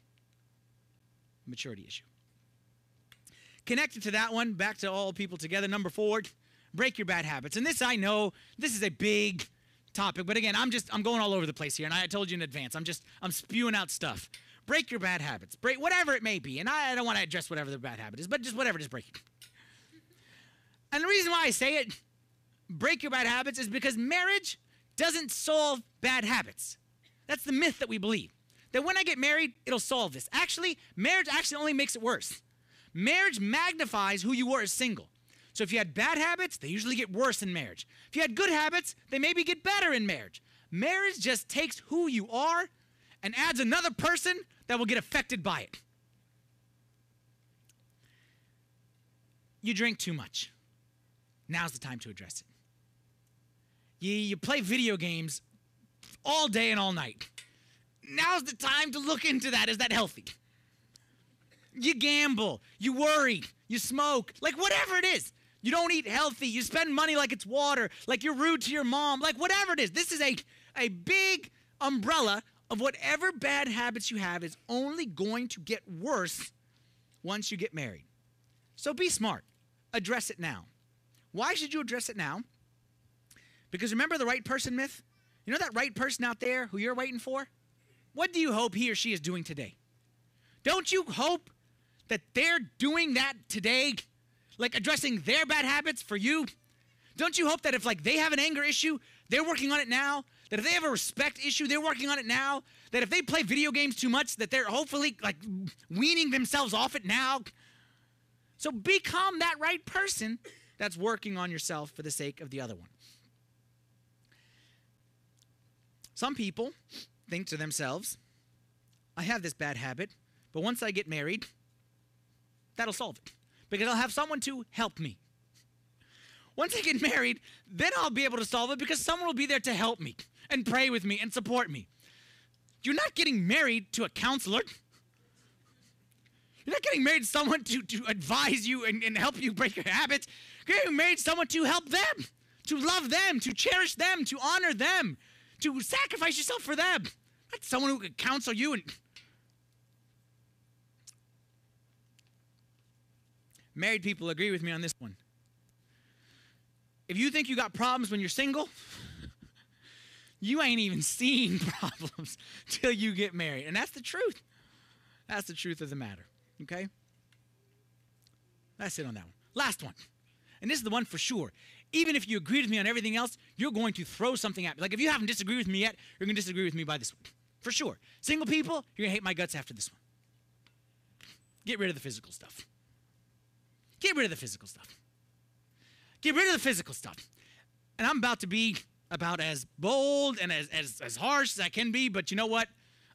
Maturity issue. Connected to that one, back to all people together, number four, break your bad habits. And this I know, this is a big topic, but again, I'm just I'm going all over the place here, and I told you in advance, I'm just I'm spewing out stuff. Break your bad habits. Break whatever it may be. And I, I don't want to address whatever the bad habit is, but just whatever, just break it. And the reason why I say it, break your bad habits, is because marriage doesn't solve bad habits. That's the myth that we believe. That when I get married, it'll solve this. Actually, marriage actually only makes it worse. Marriage magnifies who you were as single. So if you had bad habits, they usually get worse in marriage. If you had good habits, they maybe get better in marriage. Marriage just takes who you are and adds another person that will get affected by it. You drink too much. Now's the time to address it. You, you play video games all day and all night. Now's the time to look into that. Is that healthy? You gamble, you worry, you smoke, like whatever it is. You don't eat healthy, you spend money like it's water, like you're rude to your mom, like whatever it is. This is a, a big umbrella of whatever bad habits you have is only going to get worse once you get married. So be smart. Address it now. Why should you address it now? Because remember the right person myth? You know that right person out there who you're waiting for? What do you hope he or she is doing today? Don't you hope that they're doing that today? Like addressing their bad habits for you? Don't you hope that if like they have an anger issue, they're working on it now? That if they have a respect issue, they're working on it now? That if they play video games too much, that they're hopefully like weaning themselves off it now? So become that right person that's working on yourself for the sake of the other one. Some people think to themselves, I have this bad habit, but once I get married, that'll solve it because I'll have someone to help me. Once I get married, then I'll be able to solve it because someone will be there to help me and pray with me and support me. You're not getting married to a counselor. You're not getting married to someone to, to advise you and, and help you break your habits. You're getting married to someone to help them, to love them, to cherish them, to honor them, to sacrifice yourself for them. Not someone who could counsel you and. Married people agree with me on this one. If you think you got problems when you're single, <laughs> you ain't even seen <laughs> problems till you get married. And that's the truth. That's the truth of the matter. Okay? That's it on that one. Last one. And this is the one for sure. Even if you agree with me on everything else, you're going to throw something at me. Like if you haven't disagreed with me yet, you're going to disagree with me by this one. For sure. Single people, you're going to hate my guts after this one. Get rid of the physical stuff. Get rid of the physical stuff. Get rid of the physical stuff. and I'm about to be about as bold and as, as, as harsh as I can be, but you know what?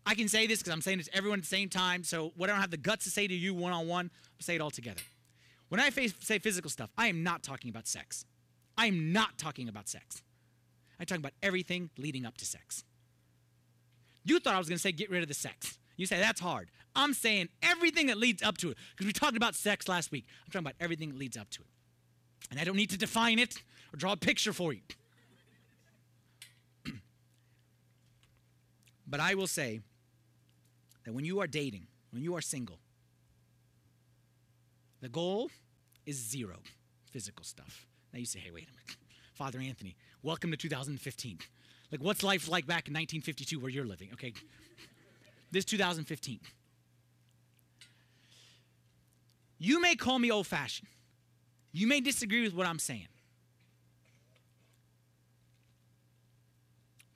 I can say this because I'm saying it to everyone at the same time. So what I don't have the guts to say to you one on one, I'll say it all together. When I say physical stuff, I am not talking about sex. I am not talking about sex. I'm talking about everything leading up to sex. You thought I was going to say get rid of the sex. You say that's hard. I'm saying everything that leads up to it because we talked about sex last week. I'm talking about everything that leads up to it. And I don't need to define it or draw a picture for you. <clears throat> but I will say that when you are dating, when you are single, the goal is zero physical stuff. Now you say, hey, wait a minute. Father Anthony, welcome to 2015. Like, what's life like back in 1952 where you're living? Okay. This 2015. You may call me old fashioned. You may disagree with what I'm saying.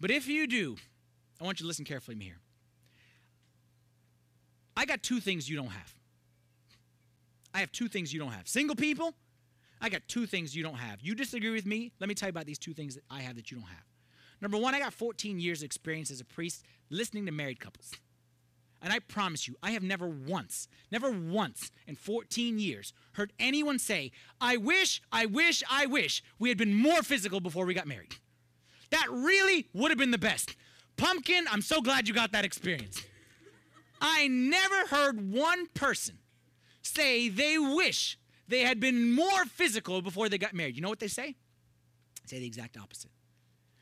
But if you do, I want you to listen carefully to me here. I got two things you don't have. I have two things you don't have. Single people, I got two things you don't have. You disagree with me? Let me tell you about these two things that I have that you don't have. Number one, I got 14 years' of experience as a priest listening to married couples. And I promise you, I have never once, never once in 14 years heard anyone say, I wish, I wish, I wish we had been more physical before we got married. That really would have been the best. Pumpkin, I'm so glad you got that experience. I never heard one person say they wish they had been more physical before they got married. You know what they say? They say the exact opposite.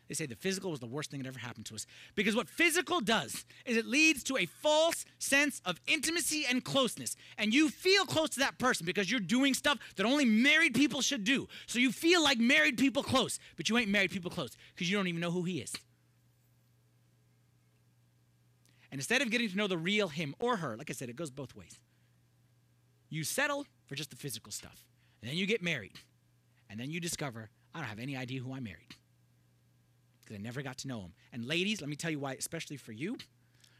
They say the physical was the worst thing that ever happened to us. Because what physical does is it leads to a false sense of intimacy and closeness. And you feel close to that person because you're doing stuff that only married people should do. So you feel like married people close, but you ain't married people close because you don't even know who he is. And instead of getting to know the real him or her, like I said, it goes both ways. You settle for just the physical stuff. And then you get married. And then you discover, I don't have any idea who I married. Because I never got to know him. And ladies, let me tell you why, especially for you,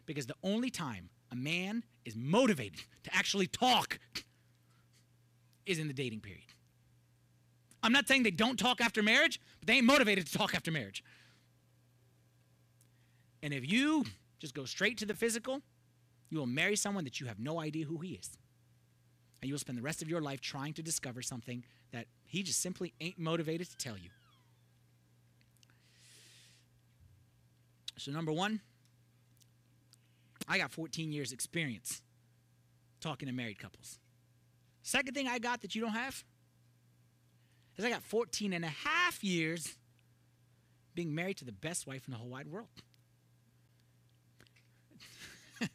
because the only time a man is motivated to actually talk is in the dating period. I'm not saying they don't talk after marriage, but they ain't motivated to talk after marriage. And if you just go straight to the physical, you will marry someone that you have no idea who he is. And you will spend the rest of your life trying to discover something that he just simply ain't motivated to tell you. So, number one, I got 14 years' experience talking to married couples. Second thing I got that you don't have is I got 14 and a half years being married to the best wife in the whole wide world. <laughs>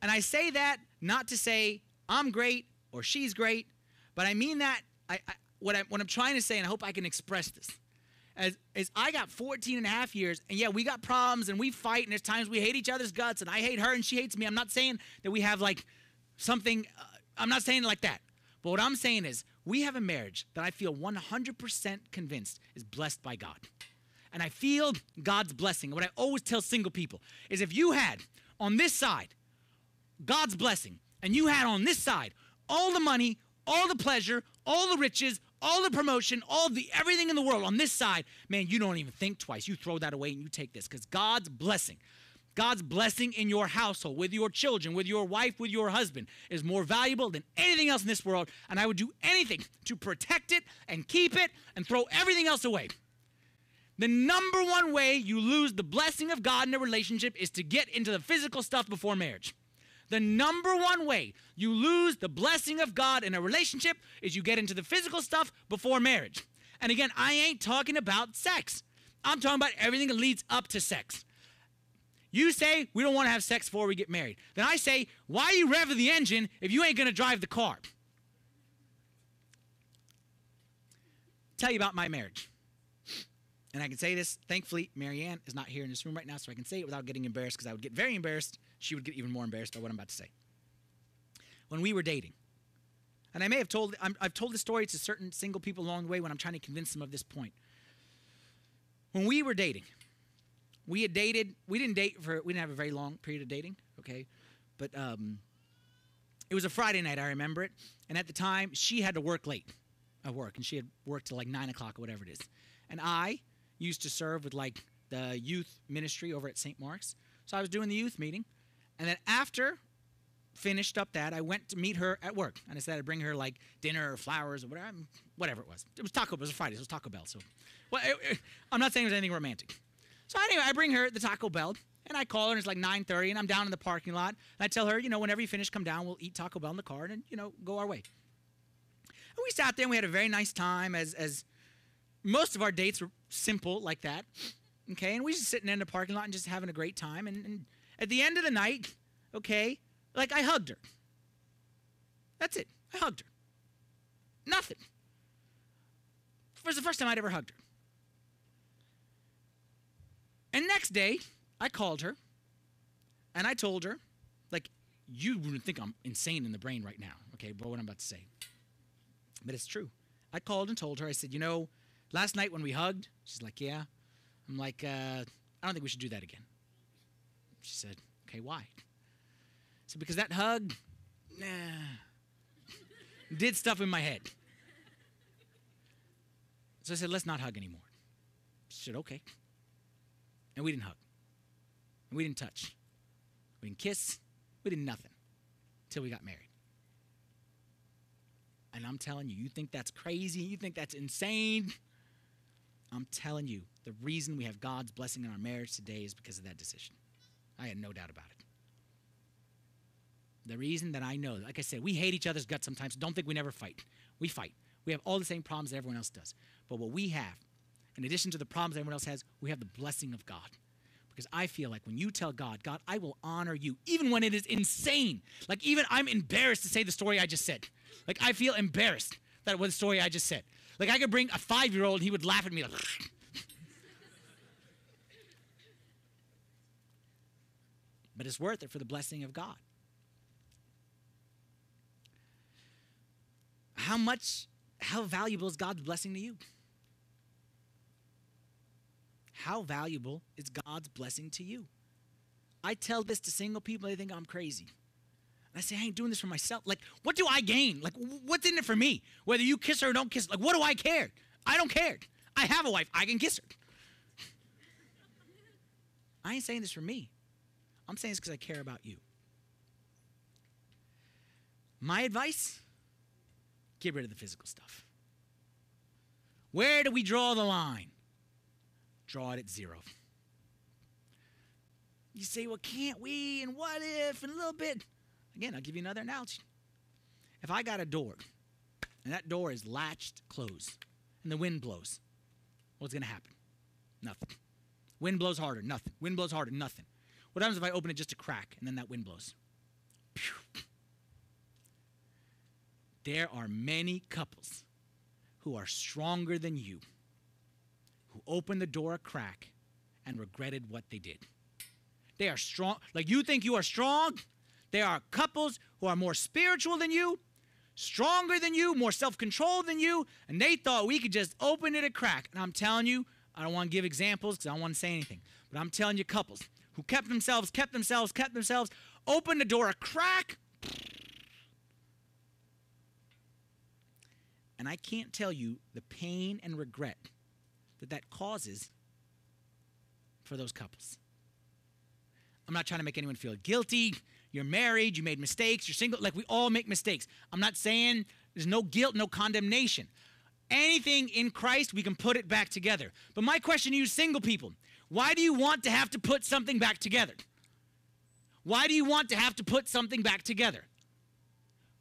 And I say that not to say I'm great or she's great, but I mean that I, I what, I, what I'm trying to say, and I hope I can express this, as I got 14 and a half years, and yeah, we got problems and we fight, and there's times we hate each other's guts, and I hate her and she hates me. I'm not saying that we have like something, uh, I'm not saying like that. But what I'm saying is, we have a marriage that I feel 100% convinced is blessed by God. And I feel God's blessing. What I always tell single people is if you had on this side God's blessing, and you had on this side all the money, all the pleasure, all the riches, all the promotion, all the everything in the world on this side, man, you don't even think twice. You throw that away and you take this because God's blessing, God's blessing in your household, with your children, with your wife, with your husband, is more valuable than anything else in this world. And I would do anything to protect it and keep it and throw everything else away. The number one way you lose the blessing of God in a relationship is to get into the physical stuff before marriage. The number one way you lose the blessing of God in a relationship is you get into the physical stuff before marriage. And again, I ain't talking about sex. I'm talking about everything that leads up to sex. You say we don't want to have sex before we get married. Then I say, why you rev the engine if you ain't going to drive the car? Tell you about my marriage. And I can say this, thankfully, Marianne is not here in this room right now, so I can say it without getting embarrassed because I would get very embarrassed she would get even more embarrassed by what I'm about to say. When we were dating, and I may have told, i have told this story to certain single people along the way when I'm trying to convince them of this point. When we were dating, we had dated, we didn't date for, we didn't have a very long period of dating, okay? But um, it was a Friday night, I remember it. And at the time, she had to work late at work, and she had worked till like 9 o'clock or whatever it is. and I used to serve with like the youth ministry over at St. Mark's. So I was doing the youth meeting, and then after finished up that, I went to meet her at work, and I said I'd bring her like dinner or flowers or whatever, whatever it was. It was Taco. Bell. It was Friday. So it was Taco Bell. So, well, it, it, I'm not saying it was anything romantic. So anyway, I bring her the Taco Bell, and I call her, and it's like 9:30, and I'm down in the parking lot, and I tell her, you know, whenever you finish, come down. We'll eat Taco Bell in the car, and you know, go our way. And we sat there, and we had a very nice time, as as most of our dates were simple like that. Okay, and we just sitting in the parking lot and just having a great time. And, and at the end of the night, okay, like I hugged her. That's it. I hugged her. Nothing. It was the first time I'd ever hugged her. And next day, I called her and I told her, like, you wouldn't think I'm insane in the brain right now, okay, but what I'm about to say. But it's true. I called and told her, I said, you know, last night when we hugged, she's like, yeah. I'm like, uh, I don't think we should do that again. She said, okay, why? So because that hug, nah, did stuff in my head. So I said, let's not hug anymore. She said, okay. And we didn't hug. And we didn't touch. We didn't kiss. We did nothing until we got married. And I'm telling you, you think that's crazy? You think that's insane? I'm telling you, the reason we have God's blessing in our marriage today is because of that decision. I had no doubt about it. The reason that I know, like I said, we hate each other's guts sometimes. Don't think we never fight. We fight. We have all the same problems that everyone else does. But what we have, in addition to the problems that everyone else has, we have the blessing of God. Because I feel like when you tell God, God, I will honor you, even when it is insane. Like, even I'm embarrassed to say the story I just said. Like, I feel embarrassed that was the story I just said. Like, I could bring a five year old and he would laugh at me like, <laughs> but it's worth it for the blessing of God. How much, how valuable is God's blessing to you? How valuable is God's blessing to you? I tell this to single people, they think I'm crazy. I say, I ain't doing this for myself. Like, what do I gain? Like, what's in it for me? Whether you kiss her or don't kiss, like, what do I care? I don't care. I have a wife. I can kiss her. I ain't saying this for me. I'm saying this because I care about you. My advice get rid of the physical stuff. Where do we draw the line? Draw it at zero. You say, well, can't we? And what if? And a little bit. Again, I'll give you another analogy. If I got a door and that door is latched closed and the wind blows, what's going to happen? Nothing. Wind blows harder, nothing. Wind blows harder, nothing. What happens if I open it just a crack and then that wind blows? Pew. There are many couples who are stronger than you who opened the door a crack and regretted what they did. They are strong. Like you think you are strong? There are couples who are more spiritual than you, stronger than you, more self controlled than you, and they thought we could just open it a crack. And I'm telling you, I don't want to give examples because I don't want to say anything, but I'm telling you, couples who kept themselves, kept themselves, kept themselves, opened the door a crack. And I can't tell you the pain and regret that that causes for those couples. I'm not trying to make anyone feel guilty. You're married, you made mistakes, you're single. Like we all make mistakes. I'm not saying there's no guilt, no condemnation. Anything in Christ, we can put it back together. But my question to you, single people, why do you want to have to put something back together? Why do you want to have to put something back together?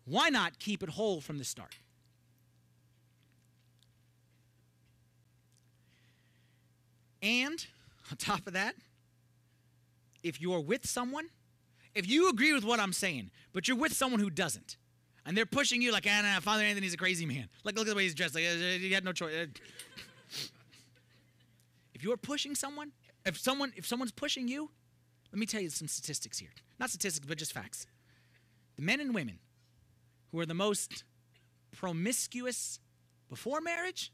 Why not keep it whole from the start? And on top of that, if you're with someone, if you agree with what I'm saying, but you're with someone who doesn't, and they're pushing you like, ah, nah, Father Anthony's a crazy man. Like, look at the way he's dressed. Like, he had no choice. if you're pushing someone, if someone, if someone's pushing you, let me tell you some statistics here. Not statistics, but just facts. The men and women who are the most promiscuous before marriage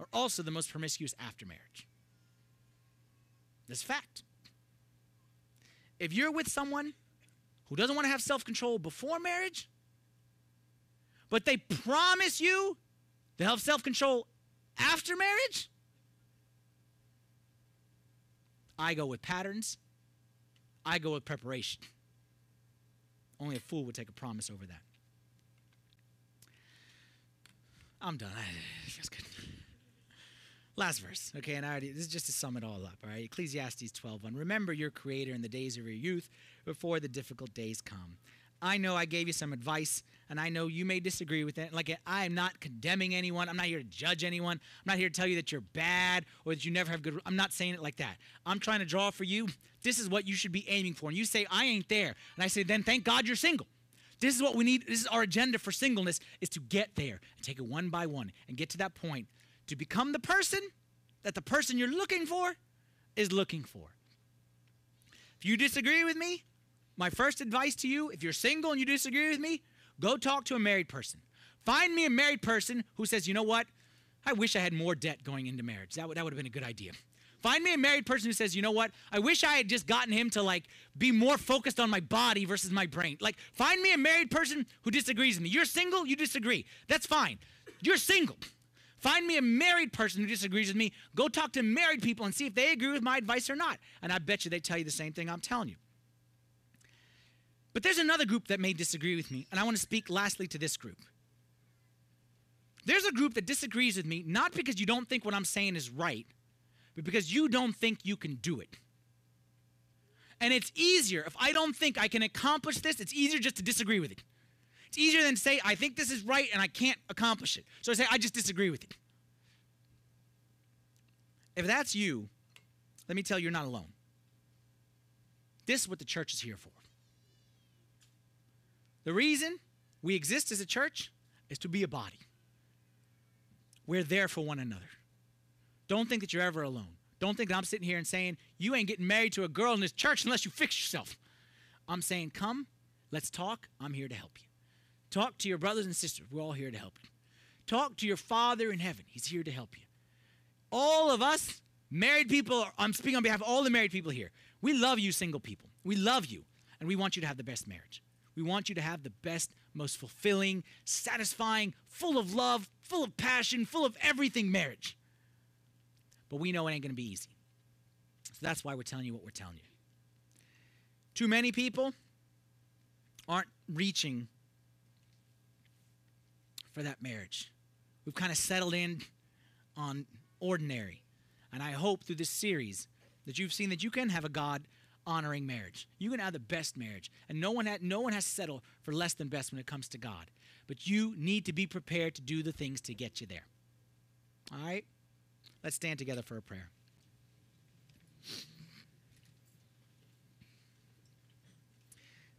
are also the most promiscuous after marriage. That's fact. If you're with someone who doesn't want to have self control before marriage, but they promise you they'll have self control After marriage, I go with patterns. I go with preparation. Only a fool would take a promise over that. I'm done. <sighs> That's good. Last verse, okay, and I already, this is just to sum it all up, all right? Ecclesiastes 12:1. Remember your Creator in the days of your youth, before the difficult days come. I know I gave you some advice, and I know you may disagree with it. Like I am not condemning anyone. I'm not here to judge anyone. I'm not here to tell you that you're bad or that you never have good. I'm not saying it like that. I'm trying to draw for you. This is what you should be aiming for. And you say I ain't there, and I say then thank God you're single. This is what we need. This is our agenda for singleness: is to get there and take it one by one and get to that point to become the person that the person you're looking for is looking for. If you disagree with me, my first advice to you if you're single and you disagree with me, go talk to a married person. Find me a married person who says, you know what? I wish I had more debt going into marriage. That would, that would have been a good idea. Find me a married person who says, you know what? I wish I had just gotten him to like be more focused on my body versus my brain. Like, find me a married person who disagrees with me. You're single, you disagree. That's fine. You're single. Find me a married person who disagrees with me. Go talk to married people and see if they agree with my advice or not. And I bet you they tell you the same thing I'm telling you. But there's another group that may disagree with me, and I want to speak lastly to this group. There's a group that disagrees with me not because you don't think what I'm saying is right, but because you don't think you can do it. And it's easier, if I don't think I can accomplish this, it's easier just to disagree with it. It's easier than to say, I think this is right and I can't accomplish it. So I say, I just disagree with it. If that's you, let me tell you, you're not alone. This is what the church is here for. The reason we exist as a church is to be a body. We're there for one another. Don't think that you're ever alone. Don't think that I'm sitting here and saying, you ain't getting married to a girl in this church unless you fix yourself. I'm saying, come, let's talk. I'm here to help you. Talk to your brothers and sisters. We're all here to help you. Talk to your Father in heaven. He's here to help you. All of us, married people, I'm speaking on behalf of all the married people here. We love you, single people. We love you, and we want you to have the best marriage. We want you to have the best, most fulfilling, satisfying, full of love, full of passion, full of everything marriage. But we know it ain't going to be easy. So that's why we're telling you what we're telling you. Too many people aren't reaching for that marriage. We've kind of settled in on ordinary. And I hope through this series that you've seen that you can have a God honoring marriage. You can have the best marriage. And no one, no one has to settle for less than best when it comes to God. But you need to be prepared to do the things to get you there. All right? Let's stand together for a prayer.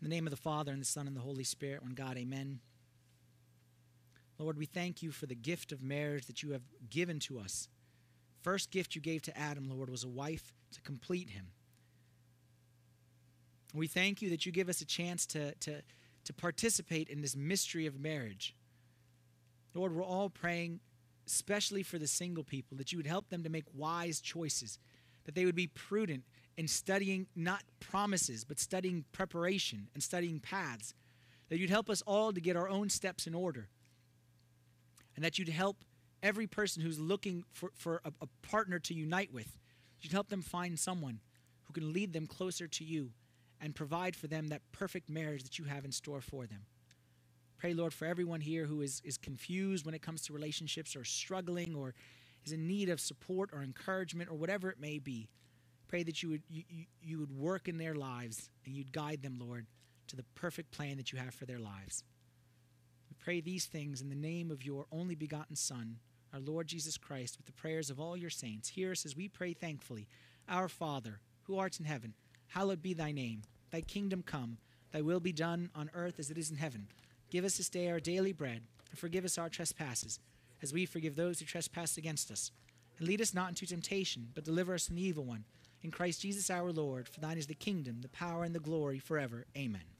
In the name of the Father, and the Son, and the Holy Spirit, one God, amen. Lord, we thank you for the gift of marriage that you have given to us. First gift you gave to Adam, Lord, was a wife to complete him. We thank you that you give us a chance to, to, to participate in this mystery of marriage. Lord, we're all praying, especially for the single people, that you would help them to make wise choices, that they would be prudent in studying not promises, but studying preparation and studying paths, that you'd help us all to get our own steps in order, and that you'd help every person who's looking for, for a, a partner to unite with, you'd help them find someone who can lead them closer to you and provide for them that perfect marriage that you have in store for them. Pray, Lord, for everyone here who is, is confused when it comes to relationships or struggling or is in need of support or encouragement or whatever it may be. Pray that you would, you, you would work in their lives and you'd guide them, Lord, to the perfect plan that you have for their lives. Pray these things in the name of your only begotten Son, our Lord Jesus Christ, with the prayers of all your saints. Hear us as we pray thankfully Our Father, who art in heaven, hallowed be thy name. Thy kingdom come, thy will be done on earth as it is in heaven. Give us this day our daily bread, and forgive us our trespasses, as we forgive those who trespass against us. And lead us not into temptation, but deliver us from the evil one. In Christ Jesus our Lord, for thine is the kingdom, the power, and the glory forever. Amen.